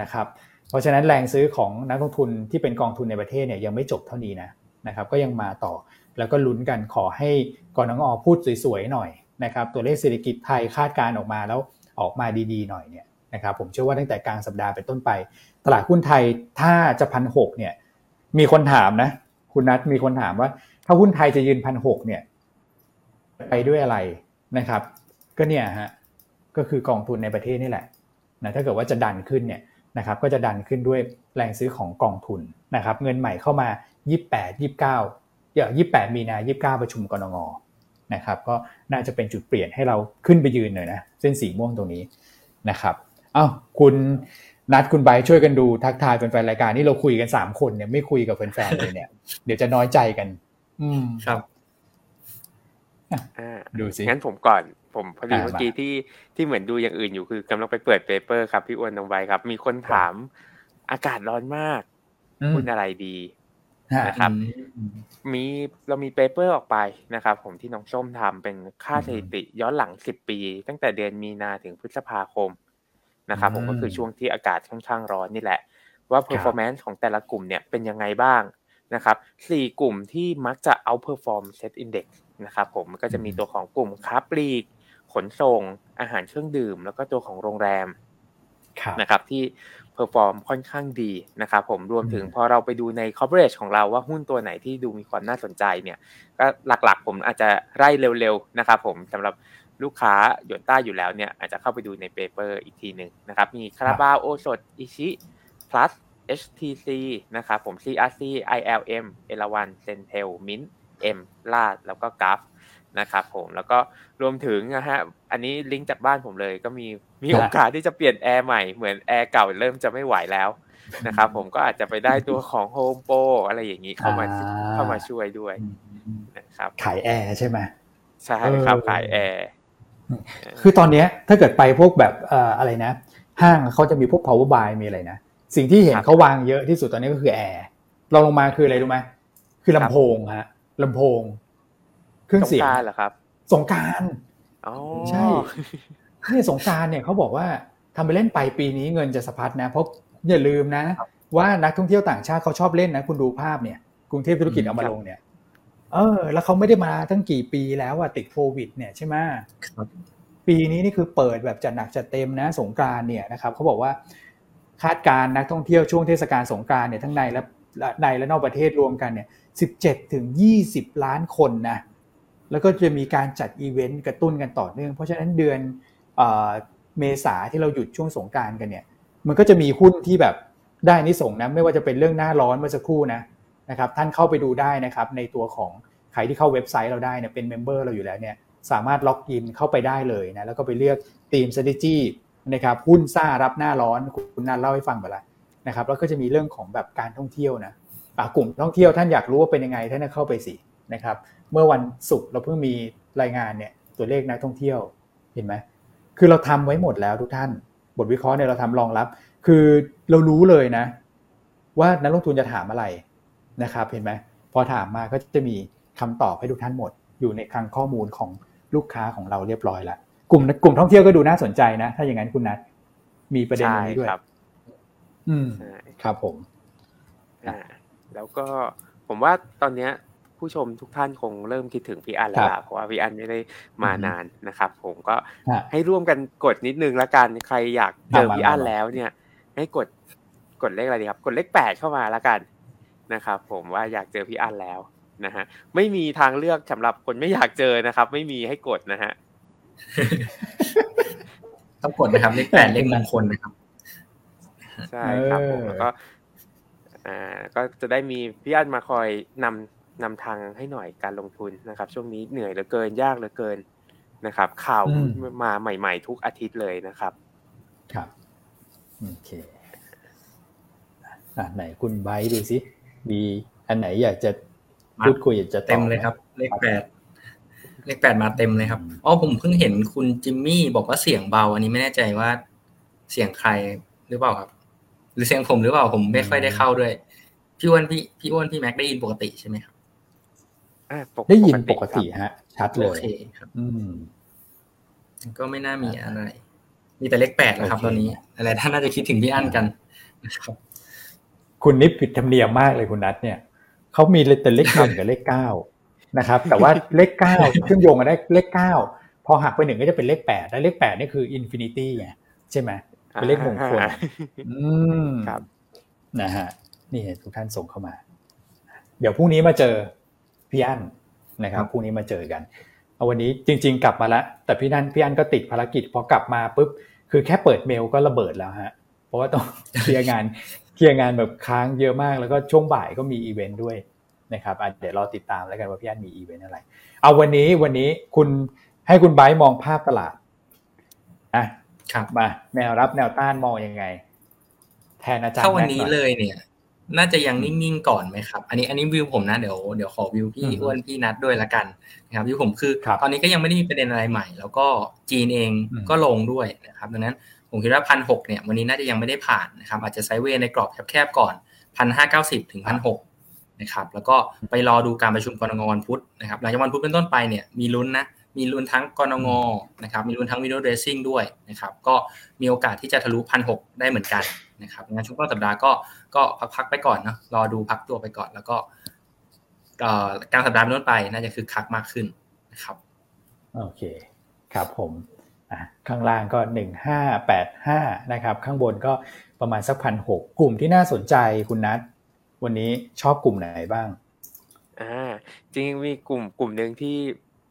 นะครับ เพราะฉะนั้นแรงซื้อของนักลงทุนที่เป็นกองทุนในประเทศเนี่ยยังไม่จบเท่านี้นะนะครับก็ยังมาต่อแล้วก็ลุ้นกันขอให้กรนงอพูดสวยๆหน่อยนะครับตัวเลขเศรษฐกิจไทยคาดการออกมาแล้วออกมาดีๆหน่อยเนี่ยนะครับผมเชื่อว่าตั้งแต่กลางสัปดาห์เป็นต้นไป ตลาดหุ้นไทยถ้าจะพันหกเนี่ยมีคนถามนะ คุณนัทมีคนถามว่า ถ้าหุ้นไทยจะยืนพันหกเนี่ย ไปด้วยอะไรนะครับ ก็เนี่ยฮะก็คือกองทุนในประเทศนี่แหละนะถ้าเกิดว่าจะดันขึ้นเนี่ยนะครับ ก็จะดันขึ้นด้วยแรงซื้อของกองทุนนะครับ เงินใหม่เข้ามา 28 29อย่าง28 มีนา 29 ประชุมกรงงนะครับ ก็น่าจะเป็นจุดเปลี่ยนให้เราขึ้นไปยืนหน่อยนะเส้นสีม่วงตรงนี้นะครับอ้าวคุณ นัทคุณใบช่วยกันดูทักทายเป็นแฟนรายการนี่เราคุยกัน3คนเนี่ยไม่คุยกับแฟนๆเลยเนี่ย เดี๋ยวจะน้อยใจกัน อืมครับดูสิงั้นผมก่อนผมพอดีเมื่อกี้ที่ที่เหมือนดูอย่างอื่นอยู่คือกำลังไปเปิด paper ครับพี่อ้วนน้องใบครับ มีคนถามอากาศร้อนมากหุ้นอะไรดีนะครับ มีเรามี paper ออกไปนะครับ ผมที่น้องส้มทำเป็นค่าสถิติย้อนหลังสิบปี ตั้งแต่เดือนมีนาถึงพฤษภาคม นะครับผมก็คือช่วงที่อากาศค่อนข้างร้อนนี่แหละ ว่า performance ของแต่ละกลุ่มเนี่ยเป็นยังไงบ้างนะครับสี่กลุ่มที่มักจะ outperform SET index นะครับผมก็จะมีตัวของกลุ่มค้าปลีก ขนส่งอาหารเครื่องดื่ม แล้วก็ตัวของโรงแรมนะครับที่ perform ค่อนข้างดีนะครับผมรวมถึงพอเราไปดูใน coverage ของเราว่าหุ้นตัวไหนที่ดูมีความน่าสนใจเนี่ยก็หลักๆผมอาจจะไล่เร็วๆนะครับผมสำหรับ ลูกค้าหยวนต้าอยู่แล้วเนี่ยอาจจะเข้าไปดูใน paper อีกทีหนึ่งนะครับ มีคาราบาวโอสถ อิชิ PLUS HTC นะครับผม CRC ILM เอราวัณ CENTEL MINT เอ็มลาดแล้วก็กราฟนะครับผมแล้วก็รวมถึงนะฮะอันนี้ลิงก์จากบ้านผมเลย ก็มีมีโอกาสที่จะเปลี่ยนแอร์ใหม่เหมือนแอร์เก่าเริ่มจะไม่ไหวแล้วนะครับผมก็อาจจะไปได้ตัวของโฮมโปรอะไรอย่างนี้เข้ามาเข้ามาช่วยด้วยนะครับขายแอร์ใช่ไหมใช่ครับขายแอร์ คือตอนนี้ถ้าเกิดไปพวกแบบอะไรนะ ห้างเขาจะมีพวก power buy มีอะไรนะ สิ่งที่เห็นเขาวางเยอะที่สุดตอนนี้ก็คือแอร์เราลงมาคืออะไรรู้ไหมคือลำโพงฮะลำโพง เครื่องเสียงเหรอครับ สงการใช่นี่สงการเนี่ยเขาบอกว่าทำไปเล่นไปปีนี้เงินจะสะพัดนะเพราะอย่าลืมนะ ว่านักท่องเที่ยวต่างชาติเขาชอบเล่นนะ คุณดูภาพเนี่ยกรุงเทพธุรกิจเอามาลงเนี่ย เออ แล้วเขาไม่ได้มาตั้งกี่ปีแล้วอะติดโควิด เนี่ยใช่ไหมปีนี้นี่คือเปิดแบบจัดหนักจัดเต็มนะสงการเนี่ยนะครับเขาบอกว่าคาดการนักท่องเที่ยวช่วงเทศกาลสงการเนี่ยทั้งในและในและนอกประเทศรวมกันเนี่ย17ถึง20 ล้านคนนะแล้วก็จะมีการจัดอีเวนต์กระตุ้นกันต่อเนื่อง เพราะฉะนั้นเดือนเมษาที่เราหยุดช่วงสงกรานต์กันเนี่ย มันก็จะมีหุ้นที่แบบได้อานิสงส์นะไม่ว่าจะเป็นเรื่องหน้าร้อนเมื่อสักครู่นะ นะครับท่านเข้าไปดูได้นะครับในตัวของใครที่เข้าเว็บไซต์เราได้เนี่ยเป็น member เราอยู่แล้วเนี่ยสามารถล็อกอินเข้าไปได้เลยนะแล้วก็ไปเลือกทีม strategy นะครับหุ้นซ่ารับหน้าร้อนคุณนันเล่าให้ฟังไปแล้วนะครับแล้วก็จะมีเรื่องของแบบการท่องเที่ยวนะกลุ่มท่องเที่ยวท่านอยากรู้ว่าเป็นยังไงท่านเข้าไปสินะครับเมื่อวันศุกร์เราเพิ่งมีรายงานเนี่ยตัวเลขนักท่องเที่ยวเห็นไหมคือเราทำไว้หมดแล้วทุกท่าน บทวิเคราะห์เนี่ยเราทำรองรับ คือเรารู้เลยนะ ว่านักลงทุนจะถามอะไร นะครับเห็นไหมพอถามมาก็จะมีคำตอบให้ทุกท่านหมด อยู่ในคลังข้อมูลของลูกค้าของเราเรียบร้อยแล้วกลุ่มกลุ่มท่องเที่ยวก็ดูน่าสนใจนะ ถ้าอย่างนั้นคุณนัทมีประเด็นนี้ด้วยอืมครับผมอ่าแล้วก็ผมว่าตอนเนี้ยผู้ชมทุกท่านคงเริ่มคิดถึงพี่อันแล้วล่ะเพราะว่าพี่อันไม่ได้มานานนะครับ ผมก็ให้ร่วมกันกดนิดนึงละกันใครอยากเจอพี่อันแล้วเนี่ย ให้กดกดเลขอะไรดีครับ กดเลขแปดเข้ามาละกัน นะครับผมว่าอยากเจอพี่อันแล้วนะฮะไม่มีทางเลือกสำหรับคนไม่อยากเจอนะครับ ไม่มีให้กดนะฮะต้องกดนะครับเลขแปดเลขมงคลนะครับใช่ครับผมแล้วก็อ่าก็จะได้มีพี่อันมาคอยนำนำทางให้หน่อยการลงทุนนะครับ ช่วงนี้เหนื่อยเหลือเกินยากเหลือเกินนะครับ ข่าวมาใหม่ ๆ ทุกอาทิตย์เลยนะครับ ครับโอเคอ่าไหนคุณไบดูสิ มีอันไหนอยากจะพูดคุยอยากจะเต็มเลยครับ เลขแปดเลขแปดมาเต็มเลยครับอ๋อผมเพิ่งเห็นคุณจิมมี่บอกว่าเสียงเบา อันนี้ไม่แน่ใจว่าเสียงใครหรือเปล่าครับ หรือเสียงผมหรือเปล่าผมไม่ค่อยได้เข้าด้วย พี่อ้วนพี่พี่อ้วนพี่แม็กได้ยินปกติใช่ไหมครับได้ยินปกติฮะ ชัดเลยโอเคครับ อืมก็ไม่น่ามีอะไร มีแต่เลขแปดนะครับ ตอนนี้อะไรท่านน่าจะคิดถึงพี่อั้นกันนะครับ คุณนิพผิดธรรมเนียมมากเลยคุณนัทเนี่ยเขามีแต่เลขหนึ่งกับเลขเก้านะครับ แต่ว่าเลขเก้าเชื่อมโยงกันได้เลขเก้าพอหักไปหนึ่งก็จะเป็นเลขแปดแล้วเลขแปดนี่คือ infinity ไงใช่ไหมเป็นเลขมงคลอืมครับนะฮะนี่ทุกท่านส่งเข้ามา เดี๋ยวพรุ่งนี้มาเจอพี่อั้นนะครับพรุ่งนี้มาเจอกันเอาวันนี้จริง ๆ กลับมาแล้วแต่พี่นันพี่อั้นก็ติดภารกิจพอกลับมาปุ๊บคือแค่เปิดเมลก็ระเบิดแล้วฮะ เพราะว่าต้องเคลียร์งาน เคลียร์งานแบบค้างเยอะมากแล้วก็ช่วงบ่ายก็มีอีเวนต์ด้วยนะครับเดี๋ยวรอติดตามแล้วกันว่าพี่อันมีอีเวนต์อะไร เอาวันนี้วันนี้คุณให้คุณไบร์มองภาพตลาดอะครับมาแนวรับแนวต้านมองยังไง แทนอาจารย์ถ้าวันนี้เลยเนี่ย น่าจะยังนิ่งๆก่อนไหมครับ อันนี้อันนี้วิวผมนะเดี๋ยวเดี๋ยวขอวิวพี่อ้วนพี่นัดด้วยละกันนะครับวิวผมคือ ตอนนี้ก็ยังไม่ได้มีประเด็นอะไรใหม่ แล้วก็จีนเองก็ลงด้วยนะครับดังนั้น ผมคิดว่าพันหกเนี่ยวันนี้น่าจะยังไม่ได้ผ่านนะครับอาจจะ sideway ในกรอบแคบๆก่อนพันห้าเก้าสิบถึงพันหกนะครับแล้วก็ไปรอดูการประชุมกรงงวันพุธนะครับหลังจากวันพุธเป็นต้นไปเนี่ยมีลุ้นนะมีลุ้นทั้งกรงงนะครับมีลุ้นทั้งวิดีโอเรสซิ่งด้วยนะครับก็มีโอกาสที่จะทะลุพันหกได้เหมือนกันนะครับงั้นช่วงต้นสัปดาห์ก็ก็พักๆไปก่อนเนาะรอดูพักตัวไปก่อน แล้วก็กลางสัปดาห์เป็นต้นไปน่าจะคือคักมากขึ้นนะครับโอเคครับผม ข้างล่างก็หนึ่งห้าแปดห้านะครับข้างบนก็ประมาณสักพันหกกลุ่มที่น่าสนใจคุณนัทวันนี้ชอบกลุ่มไหนบ้างอ่าจริงมีกลุ่มกลุ่มหนึ่งที่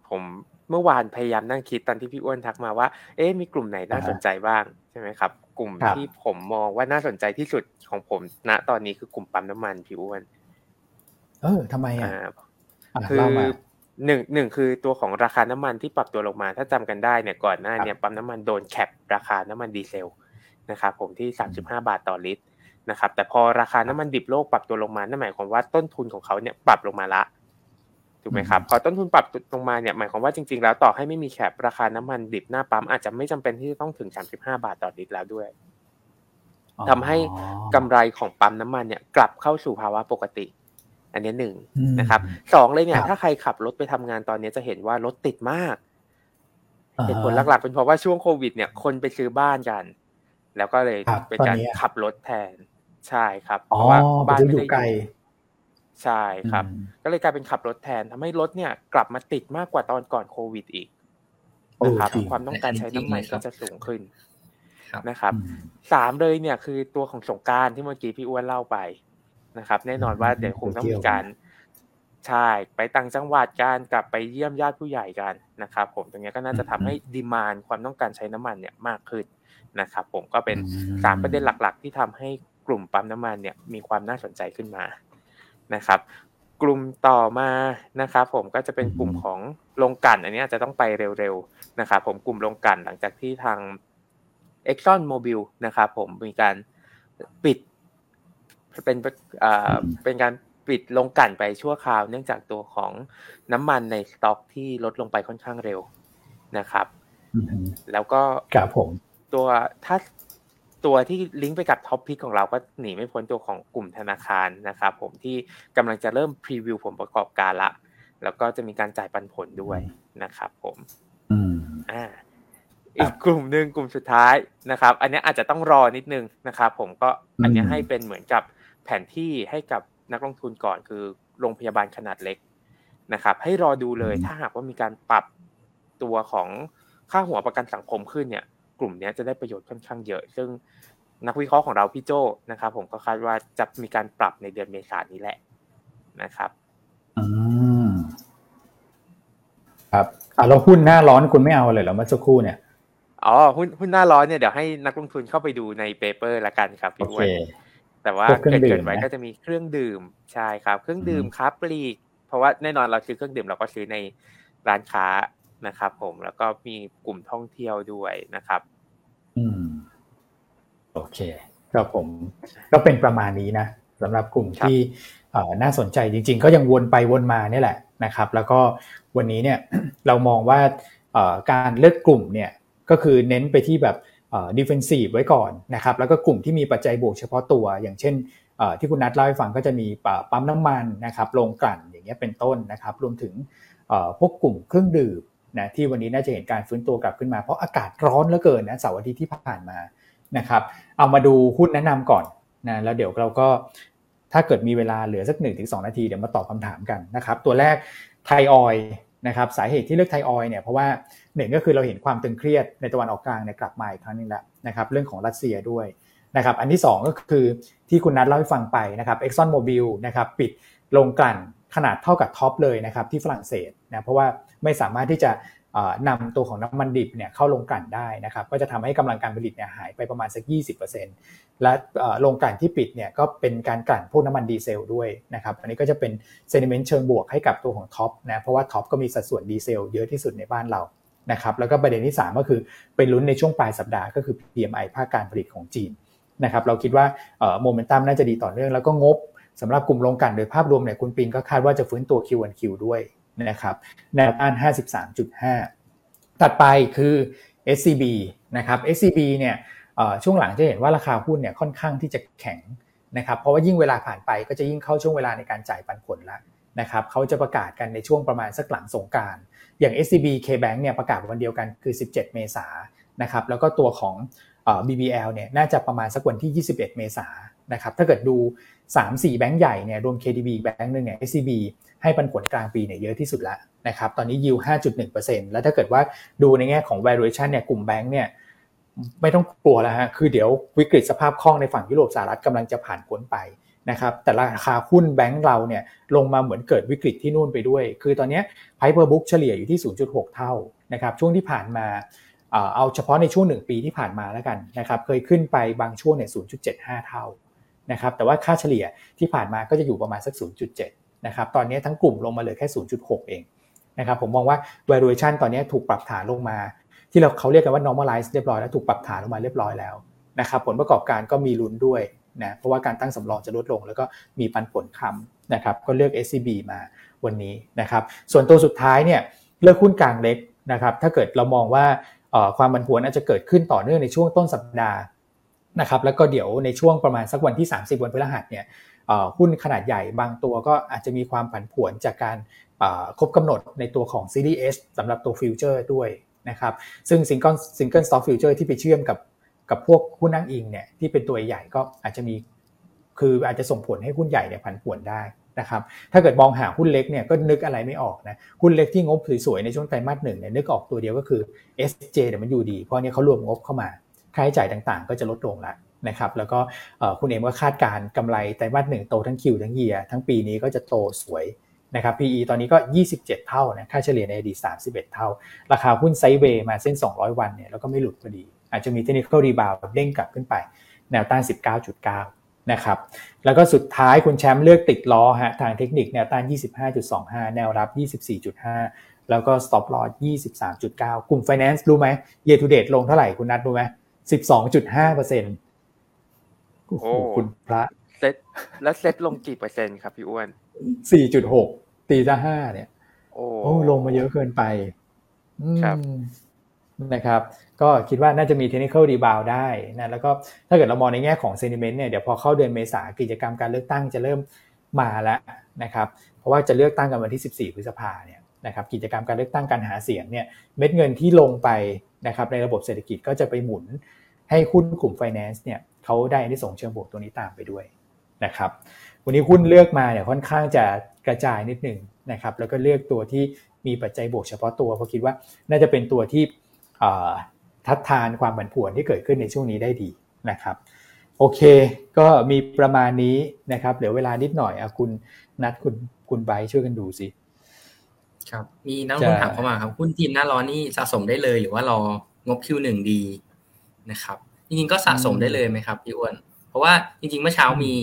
ผมเมื่อวานพยายามนั่งคิดตอนที่พี่อ้วนทักมาว่า เอ๊ะมีกลุ่มไหนน่าสนใจบ้างใช่ไหมครับ กลุ่มที่ผมมองว่าน่าสนใจที่สุดของผมณตอนนี้คือกลุ่มปั๊มน้ำมันพี่อ้วนเออทำไมอะคือ หนึ่งหนึ่งคือตัวของราคาน้ำมันที่ปรับตัวลงมา ถ้าจำกันได้เนี่ยก่อนหน้าเนี่ยปั๊มน้ำมันโดนแคปราคาน้ำมันดีเซลนะครับผมที่ 35 บาทต่อลิตรนะครับแต่พอราคาน้ำมันดิบโลกปรับตัวลงมานั่นหมายความว่าต้นทุนของเขาเนี่ยปรับลงมาละถูกไหมครับพอต้นทุนปรับลงมาเนี่ยหมายความว่าจริงๆแล้วต่อให้ไม่มีแคปราคาน้ำมันดิบหน้าปั๊มอาจจะไม่จำเป็นที่จะต้องถึง 35 บาทต่อลิตรแล้วด้วยทำให้กำไรของปั๊มน้ำมันเนี่ยกลับเข้าสู่ภาวะปกติ อันนี้หนึ่งนะครับสองเลยเนี่ย ถ้าใครขับรถไปทำงานตอนนี้จะเห็นว่ารถติดมากเหตุผลหลักๆ เป็นเพราะว่าช่วงโควิด เนี่ยคนไปซื้อบ้านกัน แล้วก็เลยเป็นการขับรถแทนใช่ครับ เพราะว่าบ้านไม่ได้ไกลใช่ครับ ก็เลยกลายเป็นขับรถแทนทำให้รถเนี่ย กลับมาติดมากกว่าตอนก่อนโควิดอีกนะครับความต้องการใช้น้ำมันก็จะสูงขึ้นนะครับสามเลยเนี่ยคือตัวของสงการที่เมื่อกี้พี่อ้วนเล่าไป นะครับ แน่นอนว่าเดี๋ยวคงต้องมีการใช่ไปต่างจังหวัดการกลับไปเยี่ยมญาติผู้ใหญ่กันนะครับ ผมตรงนี้ก็น่าจะทำให้ดีมานความต้องการใช้น้ำมันเนี่ยมากขึ้นนะครับ ผมก็เป็นสามประเด็นหลัก ๆ ที่ทำให้กลุ่มปั๊มน้ำมันเนี่ยมีความน่าสนใจขึ้นมานะครับ กลุ่มต่อมานะครับผมก็จะเป็นกลุ่มของลงกันอันนี้จะต้องไปเร็วๆนะครับผมกลุ่มลงกันหลังจากที่ทาง Exxon Mobil นะครับผมมีการปิด เป็นเป็นการปิดโรงกลั่นไปชั่วคราว เนื่องจากตัวของน้ำมันในสต็อกที่ลดลงไปค่อนข้างเร็วนะครับ แล้วก็กับผมตัวถ้าตัวที่ลิงก์ไปกับ top pick ของเราก็หนีไม่พ้นตัวของกลุ่มธนาคารนะครับผมที่กำลังจะเริ่ม preview ผลประกอบการละ แล้วก็จะมีการจ่ายปันผลด้วยนะครับผมอ่าอีกกลุ่มหนึ่งกลุ่มสุดท้ายนะครับ อันนี้อาจจะต้องรอนิดนึงนะครับ ผมก็อันนี้ให้เป็นเหมือนกับ แผนที่ให้กับนักลงทุนก่อนคือโรงพยาบาลขนาดเล็กนะครับ ให้รอดูเลยถ้าหากว่ามีการปรับตัวของค่าหัวประกันสังคมขึ้นเนี่ยกลุ่มนี้จะได้ประโยชน์ค่อนข้างเยอะ ซึ่งนักวิเคราะห์ของเราพี่โจนะครับ ผมก็คาดว่าจะมีการปรับในเดือนเมษายนนี้แหละนะครับอืมครับอ่าเราหุ้นหน้าร้อนคุณไม่เอาเลยเหรอเมื่อสักครู่เนี่ยอ๋อหุ้นหุ้นหน้าร้อนเนี่ยเดี๋ยวให้นักลงทุนเข้าไปดูในเปเปอร์ละกันครับพี่อ้วน แต่ว่าเกิดเกิดไว้ก็จะมีเครื่องดื่มใช่ครับ เครื่องดื่มครับปลีก เพราะว่าแน่นอนเราซื้อเครื่องดื่มเราก็ซื้อในร้านค้านะครับ ผมแล้วก็มีกลุ่มท่องเที่ยวด้วยนะครับ อืม โอเคครับผม ก็เป็นประมาณนี้นะสำหรับกลุ่มที่น่าสนใจจริง ๆ ก็ยังวนไปวนมานี่แหละนะครับ แล้วก็วันนี้เนี่ยเรามองว่าการเลือกกลุ่มเนี่ยก็คือเน้นไปที่แบบ ดิเฟนซีฟไว้ก่อนนะครับแล้วก็กลุ่มที่มีปัจจัยบวกเฉพาะตัว อย่างเช่นที่คุณนัทเล่าให้ฟังก็จะมีปั๊มน้ำมันนะครับโรงกลั่นอย่างเงี้ยเป็นต้นนะครับรวมถึงพวกกลุ่มเครื่องดื่มนะที่วันนี้น่าจะเห็นการฟื้นตัวกลับขึ้นมาเพราะอากาศร้อนเหลือเกินนะเสาร์อาทิตย์ที่ผ่านมานะครับเอามาดูหุ้นแนะนำก่อนนะแล้วเดี๋ยวเราก็ถ้าเกิดมีเวลาเหลือสัก 1 ถึง 2 นาทีเดี๋ยวมาตอบคำถามกันนะครับตัวแรกไทยออยล์ นะครับสาเหตุที่เลือกไทยออยล์เนี่ยเพราะว่าหนึ่งก็คือเราเห็นความตึงเครียดในตะวันออกกลางเนี่ยกลับมาอีกครั้งนึงแล้วนะครับเรื่องของรัสเซียด้วยนะครับอันที่ 2 ก็คือที่คุณนัทเล่าให้ฟังไปนะครับ ExxonMobil นะครับปิดโรงกลั่นขนาดเท่ากับ TOP เลยนะครับที่ฝรั่งเศสนะเพราะว่าไม่สามารถที่จะ นำตัวของน้ำมันดิบเนี่ยเข้าโรงกลั่นได้นะครับก็จะทำให้กำลังการผลิตเนี่ยหายไปประมาณสัก 20%และโรงกลั่นที่ปิดเนี่ยก็เป็นการกลั่นพวกน้ำมันดีเซลด้วยนะครับอันนี้ก็จะเป็น sentiment เชิงบวกให้กับตัวของ TOP นะเพราะว่า TOP ก็มีสัดส่วนดีเซลเยอะที่สุดในบ้านเรานะครับแล้วก็ประเด็นที่ 3 ก็คือเป็นลุ้นในช่วงปลายสัปดาห์ก็คือ PMI ภาคการผลิตของจีนนะครับเราคิดว่าโมเมนตัมน่าจะดีต่อเนื่องแล้วก็งบสำหรับกลุ่มโรงกลั่นโดยภาพรวมเนี่ยคุณปินก็คาดว่าจะฟื้นตัว Q1Q ด้วย นะครับแนวต้าน 53.5 ถัดไปคือ SCB นะครับ SCB เนี่ยช่วงหลังจะเห็นว่าราคาหุ้นเนี่ยค่อนข้างที่จะแข็งนะครับเพราะว่ายิ่งเวลาผ่านไปก็จะยิ่งเข้าช่วงเวลาในการจ่ายปันผลแล้วนะครับเขาจะประกาศกันในช่วงประมาณสักหลังสงการ อย่าง SCB KBank เนี่ยประกาศวันเดียวกันคือ 17 เมษายนนะครับแล้วก็ตัวของ BBL เนี่ยน่าจะประมาณสักวันที่ 21 เมษายนนะครับถ้าเกิดดู 3-4 แบงก์ใหญ่เนี่ยรวม KDB แบงก์หนึ่งเนี่ย SCB ให้ปันผลกลางปีเนี่ยเยอะที่สุดแล้วนะครับตอนนี้ yield 5.1%แล้วถ้าเกิดว่าดูในแง่ของ valuation เนี่ยกลุ่มแบงก์เนี่ยไม่ต้องกลัวแล้วฮะคือเดี๋ยววิกฤตสภาพคล่องในฝั่งยุโรปสหรัฐกำลังจะผ่านพ้นไปนะครับแต่ราคาหุ้นแบงก์เราเนี่ยลงมาเหมือนเกิดวิกฤตที่นู่นไปด้วย คือตอนนี้ Price per book เฉลี่ยอยู่ที่ 0.6 เท่านะครับช่วงที่ผ่านมาเอาเฉพาะในช่วง 1 ปีที่ผ่านมาแล้วกันนะครับเคยขึ้นไปบางช่วงเนี่ย 0.75 เท่านะครับแต่ว่าค่าเฉลี่ยที่ผ่านมาก็จะอยู่ประมาณสัก 0.7 นะครับตอนนี้ทั้งกลุ่มลงมาเหลือแค่ 0.6 เองนะครับผมมองว่า valuation ตอนนี้ถูกปรับฐานลงมา ที่เราเขาเรียกกันว่า normalize เรียบร้อยแล้วถูกปรับฐานลงมาเรียบร้อยแล้วนะครับผลประกอบการก็มีลุ้นด้วยนะเพราะว่าการตั้งสำรองจะลดลง แล้วก็มีปันผลคำนะครับก็เลือก SCB มาวันนี้นะครับส่วนตัวสุดท้ายเนี่ยเลือกหุ้นกลางเล็กนะครับถ้าเกิดเรามองว่าความผันผวนอาจจะเกิดขึ้นต่อเนื่องในช่วงต้นสัปดาห์นะครับแล้วก็เดี๋ยวในช่วงประมาณสักวันที่ 30 วันพฤหัสเนี่ย หุ้นขนาดใหญ่บางตัวก็อาจจะมีความผันผวนจากการครบกำหนดในตัวของ CDS สำหรับตัว future ด้วยนะครับซึ่ง single single stock future ที่ไปเชื่อมกับกับพวกหุ้นอ้างอิงเนี่ยที่เป็นตัวใหญ่ก็อาจจะมีคืออาจจะส่งผลให้หุ้นใหญ่เนี่ยผันผวนได้นะครับถ้าเกิดมองหาหุ้นเล็กเนี่ยก็นึกอะไรไม่ออกนะหุ้นเล็กที่งบสวยๆในช่วงไตรมาสหนึ่งเนี่ยนึกออกตัวเดียวก็คือ SJ เดี๋ยวมันอยู่ดีเพราะเนี่ยเขารวมงบเข้ามาค่าใช้จ่ายต่างๆ ก็จะลดลงแล้ว นะครับแล้วก็คุณเอ็มก็คาดการณ์กำไรไตรมาสหนึ่งโตทั้ง Q ทั้ง Y ทั้งปีนี้ก็จะโตสวยนะครับ PE ตอนนี้ก็ 27 เท่านะค่าเฉลี่ยในอดีต 31 เท่า ราคาหุ้น sideway มาเส้น 200 วันเนี่ยแล้วก็ไม่หลุดพอดี อาจจะมี technical rebound เด้งกลับขึ้นไป แนวต้าน 19.9 นะครับ แล้วก็สุดท้ายคุณแชมป์เลือกติดล้อฮะทางเทคนิคแนวต้าน 25.25 แนวรับ 24.5 แล้วก็ stop loss 23.9 กลุ่ม finance รู้ไหม year to date ลงเท่าไหร่คุณนัดรู้ไหม12.5เปอร์เซ็นต์ โอ้โหคุณพระเซ็ตแล้วเซ็ตลงกี่เปอร์เซ็นต์ครับพี่อ้วนสี่จุดหกตีซะห้าเนี่ย โอ้ลงมาเยอะเกินไปครับนะครับ ก็คิดว่าน่าจะมี technical rebound ได้นะแล้วก็ถ้าเกิดเรามองในแง่ของ sentiment เนี่ยเดี๋ยวพอเข้าเดือนเมษากิจกรรมการเลือกตั้งจะเริ่มมาแล้วนะครับ เพราะว่าจะเลือกตั้งกันวันที่ 14 พฤษภาเนี่ยนะครับกิจกรรมการเลือกตั้งการหาเสียงเนี่ยเม็ดเงินที่ลงไปนะครับในระบบเศรษฐกิจก็จะไปหมุนให้หุ้นกลุ่มไฟแนนซ์เนี่ย เขาได้ที่ส่งเชิงบวกตัวนี้ตามไปด้วยนะครับ วันนี้หุ้นเลือกมาเนี่ยค่อนข้างจะกระจายนิดหนึ่งนะครับ แล้วก็เลือกตัวที่มีปัจจัยบวกเฉพาะตัวเพราะคิดว่าน่าจะเป็นตัวที่ทัดทานความผันผวนที่เกิดขึ้นในช่วงนี้ได้ดีนะครับโอเค ก็มีประมาณนี้นะครับเหลือเวลานิดหน่อยอคุณนัดคุณคุณไบช่วยกันดูสิครับมีนักลงทุนถามเข้ามาครับหุ้นทีมหน้าร้อนนี่สะสมได้เลยหรือว่ารองบ Q1 ดีนะครับ จริงๆก็สะสมได้เลยไหมครับพี่อ้วน เพราะว่าจริงๆเมื่อเช้ามี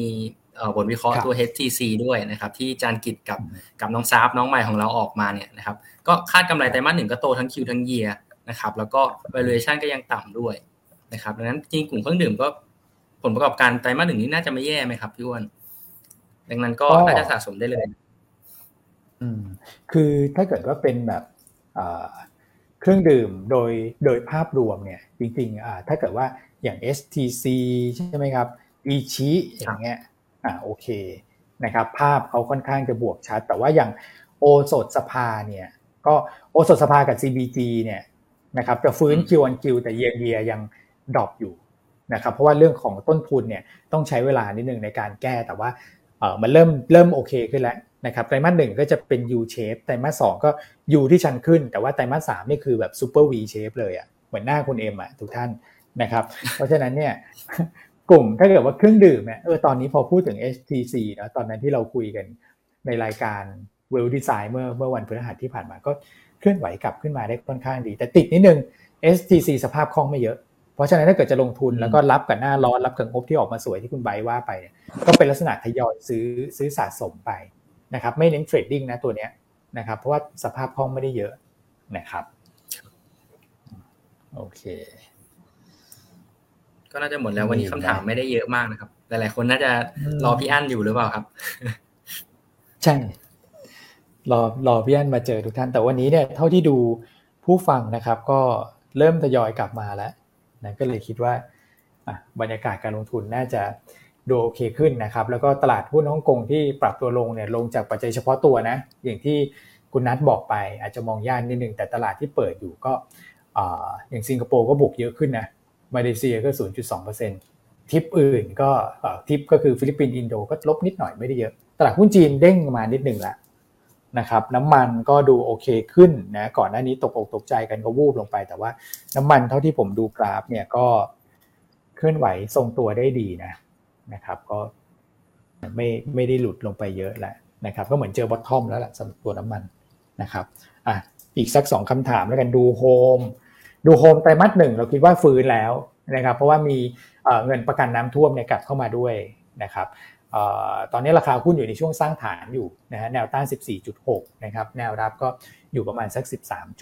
บทวิเคราะห์ตัว HTC ด้วยนะครับ ที่จานกิจกับกับน้องซาฟน้องใหม่ของเราออกมาเนี่ยนะครับ ก็คาดกำไรไตรมาสหนึ่งก็โตทั้งคิวทั้งเยียนะครับ แล้วก็ valuation ก็ยังต่ำด้วยนะครับดังนั้นจริงกลุ่มเครื่องดื่มก็ผลประกอบการไตรมาสหนึ่งนี้น่าจะไม่แย่ไหมครับพี่อ้วนดังนั้นก็น่าจะสะสมได้เลย อืม คือถ้าเกิดว่าเป็นแบบเครื่องดื่มโดยโดยภาพรวมเนี่ย จริงๆถ้าเกิดว่า อย่าง STC ใช่ไหมครับอีชิอย่างเงี้ยอ่าโอเคนะครับภาพเขาค่อนข้างจะบวกชัด แต่ว่าอย่างโอสดสภาเนี่ยก็โอสดสภากับ CBG เนี่ยนะครับจะฟื้น Q on Q แต่ Y Y ยัง drop อยู่นะครับเพราะว่าเรื่องของต้นทุนเนี่ยต้องใช้เวลานิดนึงในการแก้แต่ว่าเออมันเริ่มเริ่มโอเคขึ้นแล้วนะครับไตรมาสหนึ่งก็จะเป็น U shape ไตรมาสสองก็ U ที่ชันขึ้น แต่ว่าไตรมาสสามนี่คือแบบ super V shape เลยอะ่ะเหมือนหน้าคุณเอ็มอะทุกท่าน นะครับ เพราะฉะนั้นเนี่ยกลุ่มถ้าเกิดว่าเครื่องดื่มเนี่ยเออตอนนี้พอพูดถึง HTC นะตอนนั้นที่เราคุยกันในรายการ Well Design เมื่อเมื่อวันพฤหัสที่ผ่านมาก็เคลื่อนไหวกลับขึ้นมาได้ค่อนข้างดี แต่ติดนิดนึง STC สภาพคล่องไม่เยอะ เพราะฉะนั้นถ้าเกิดจะลงทุนแล้วก็รับกับหน้าร้อนรับกับงบที่ออกมาสวยที่คุณไบว่าไปเนี่ยก็เป็นลักษณะทยอยซื้อซื้อสะสมไปนะครับไม่เน้นเทรดดิ้งนะตัวเนี้ยนะครับเพราะว่าสภาพคล่องไม่ได้เยอะนะครับโอเค ก็น่าจะหมดแล้ววันนี้คำถามไม่ได้เยอะมากนะครับ หลายๆคนน่าจะรอพี่อั้นอยู่หรือเปล่าครับ ใช่ รอรอพี่อั้นมาเจอทุกท่าน แต่วันนี้เนี่ยเท่าที่ดูผู้ฟังนะครับ ก็เริ่มทยอยกลับมาแล้วนะก็เลยคิดว่าบรรยากาศการลงทุนน่าจะดูโอเคขึ้นนะครับ แล้วก็ตลาดหุ้นฮ่องกงที่ปรับตัวลงเนี่ยลงจากปัจจัยเฉพาะตัวนะ อย่างที่คุณนัทบอกไปอาจจะมองยากนิดนึงแต่ตลาดที่เปิดอยู่ก็อย่างสิงคโปร์ก็บวกเยอะขึ้นนะ มาเลเซียก็ 0.2%ทิปอื่นก็ทิปก็คือฟิลิปปินส์อินโดก็ลบนิดหน่อยไม่ได้เยอะ ตลาดหุ้นจีนเด้งมานิดหนึ่งล้วนะครับน้ำมันก็ดูโอเคขึ้นนะก่อนหน้านี้ตกอกตกใจกันก็วูบลงไป แต่ว่าน้ำมันเท่าที่ผมดูกราฟเนี่ยก็เคลื่อนไหวทรงตัวได้ดีนะนะครับ ก็ไม่ไม่ได้หลุดลงไปเยอะแล้วนะครับ ก็เหมือนเจอ bottom แล้วแหละสำหรับตัวน้ำมันนะครับอะอีกสักสองคำถามแล้วกันดูโฮม ดูโฮมไตรมาสหนึ่งเราคิดว่าฟื้นแล้วนะครับ เพราะว่ามีเงินประกันน้ำท่วมเนี่ยกลับเข้ามาด้วยนะครับตอนนี้ราคาหุ้นอยู่ในช่วงสร้างฐานอยู่นะฮะแนวต้าน 14.6 นะครับ แนวรับก็อยู่ประมาณสัก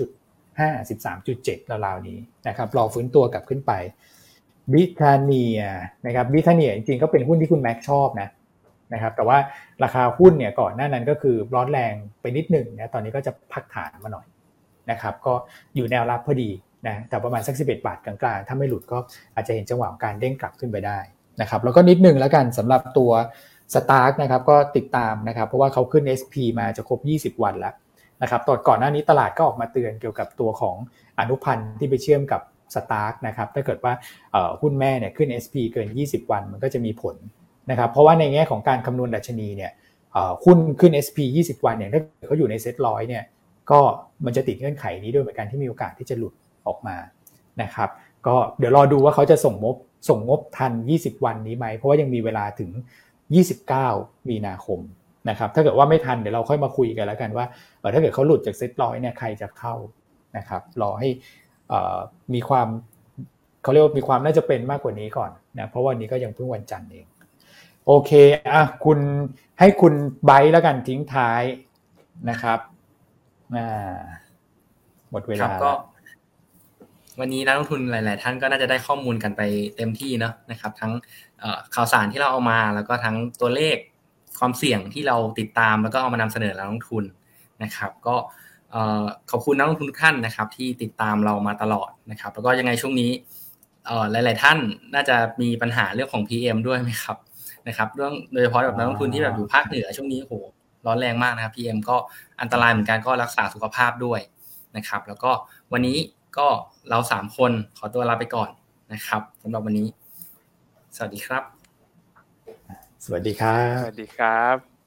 13.5 13.7ราวๆนี้นะครับรอฟื้นตัวกลับขึ้นไปบริทาเนียนะครับบริทาเนียจริงๆก็เป็นหุ้นที่คุณแม็กชอบนะนะครับ แต่ว่าราคาหุ้นเนี่ยก่อนหน้านั้นก็คือร้อนแรงไปนิดหนึ่งนะตอนนี้ก็จะพักฐานมาหน่อยนะครับ ก็อยู่แนวรับพอดี นะแต่ประมาณสัก11บาทกลางๆ ถ้าไม่หลุดก็อาจจะเห็นจังหวะการเด้งกลับขึ้นไปได้นะครับแล้วก็นิดนึงแล้วกันสำหรับตัวสตาร์คนะครับก็ติดตามนะครับเพราะว่าเขาขึ้น SP มาจะครบ 20 วันแล้วนะครับตอนก่อนหน้านี้ตลาดก็ออกมาเตือนเกี่ยวกับตัวของอนุพันธ์ที่ไปเชื่อมกับสตาร์คนะครับถ้าเกิดว่าหุ้นแม่เนี่ยขึ้น SP เกิน 20 วันมันก็จะมีผลนะครับเพราะว่าในแง่ของการคำนวณดัชนีเนี่ยหุ้นขึ้น SP 20 วันเนี่ยถ้าเขาอยู่ในเซ็ตร้อยเนี่ยก็มันจะติดเงื่อนไขนี้ด้วยเหมือนกันที่มีโอกาสที่จะหลุด ออกมานะครับก็เดี๋ยวรอดูว่าเขาจะส่งงบส่งงบทัน 20 วันนี้ไหม เพราะว่ายังมีเวลาถึง 29 มีนาคมนะครับถ้าเกิดว่าไม่ทันเดี๋ยวเราค่อยมาคุยกันแล้วกันว่าถ้าเกิดเขาหลุดจากเซ็ตร้อยเนี่ยใครจะเข้านะครับรอให้มีความเขาเรียกว่ามีความน่าจะเป็นมากกว่านี้ก่อนนะเพราะวันนี้ก็ยังเพิ่งวันจันทร์เองโอเคอะคุณให้คุณไบแล้วกันทิ้งท้ายนะครับหมดเวลาก็ วันนี้นักลงทุนหลาย ๆ ท่านก็น่าจะได้ข้อมูลกันไปเต็มที่เนาะนะครับ ทั้งข่าวสารที่เราเอามา แล้วก็ทั้งตัวเลขความเสี่ยงที่เราติดตามแล้วก็เอามานำเสนอนักลงทุนนะครับ ก็ขอบคุณนักลงทุนทุกท่านนะครับ ที่ติดตามเรามาตลอดนะครับ แล้วก็ยังไงช่วงนี้หลาย ๆ ท่านน่าจะมีปัญหาเรื่องของ PM ด้วยไหมครับนะครับเรื่องโดยเฉพาะแบบนักลงทุนที่แบบอยู่ภาคเหนือช่วงนี้โหร้อนแรงมากนะครับ PM ก็อันตรายเหมือนกันก็รักษาสุขภาพด้วยนะครับ แล้วก็วันนี้ ก็เราสามคนขอตัวลาไปก่อนนะครับสำหรับวันนี้ สวัสดีครับ สวัสดีครับ สวัสดีครับ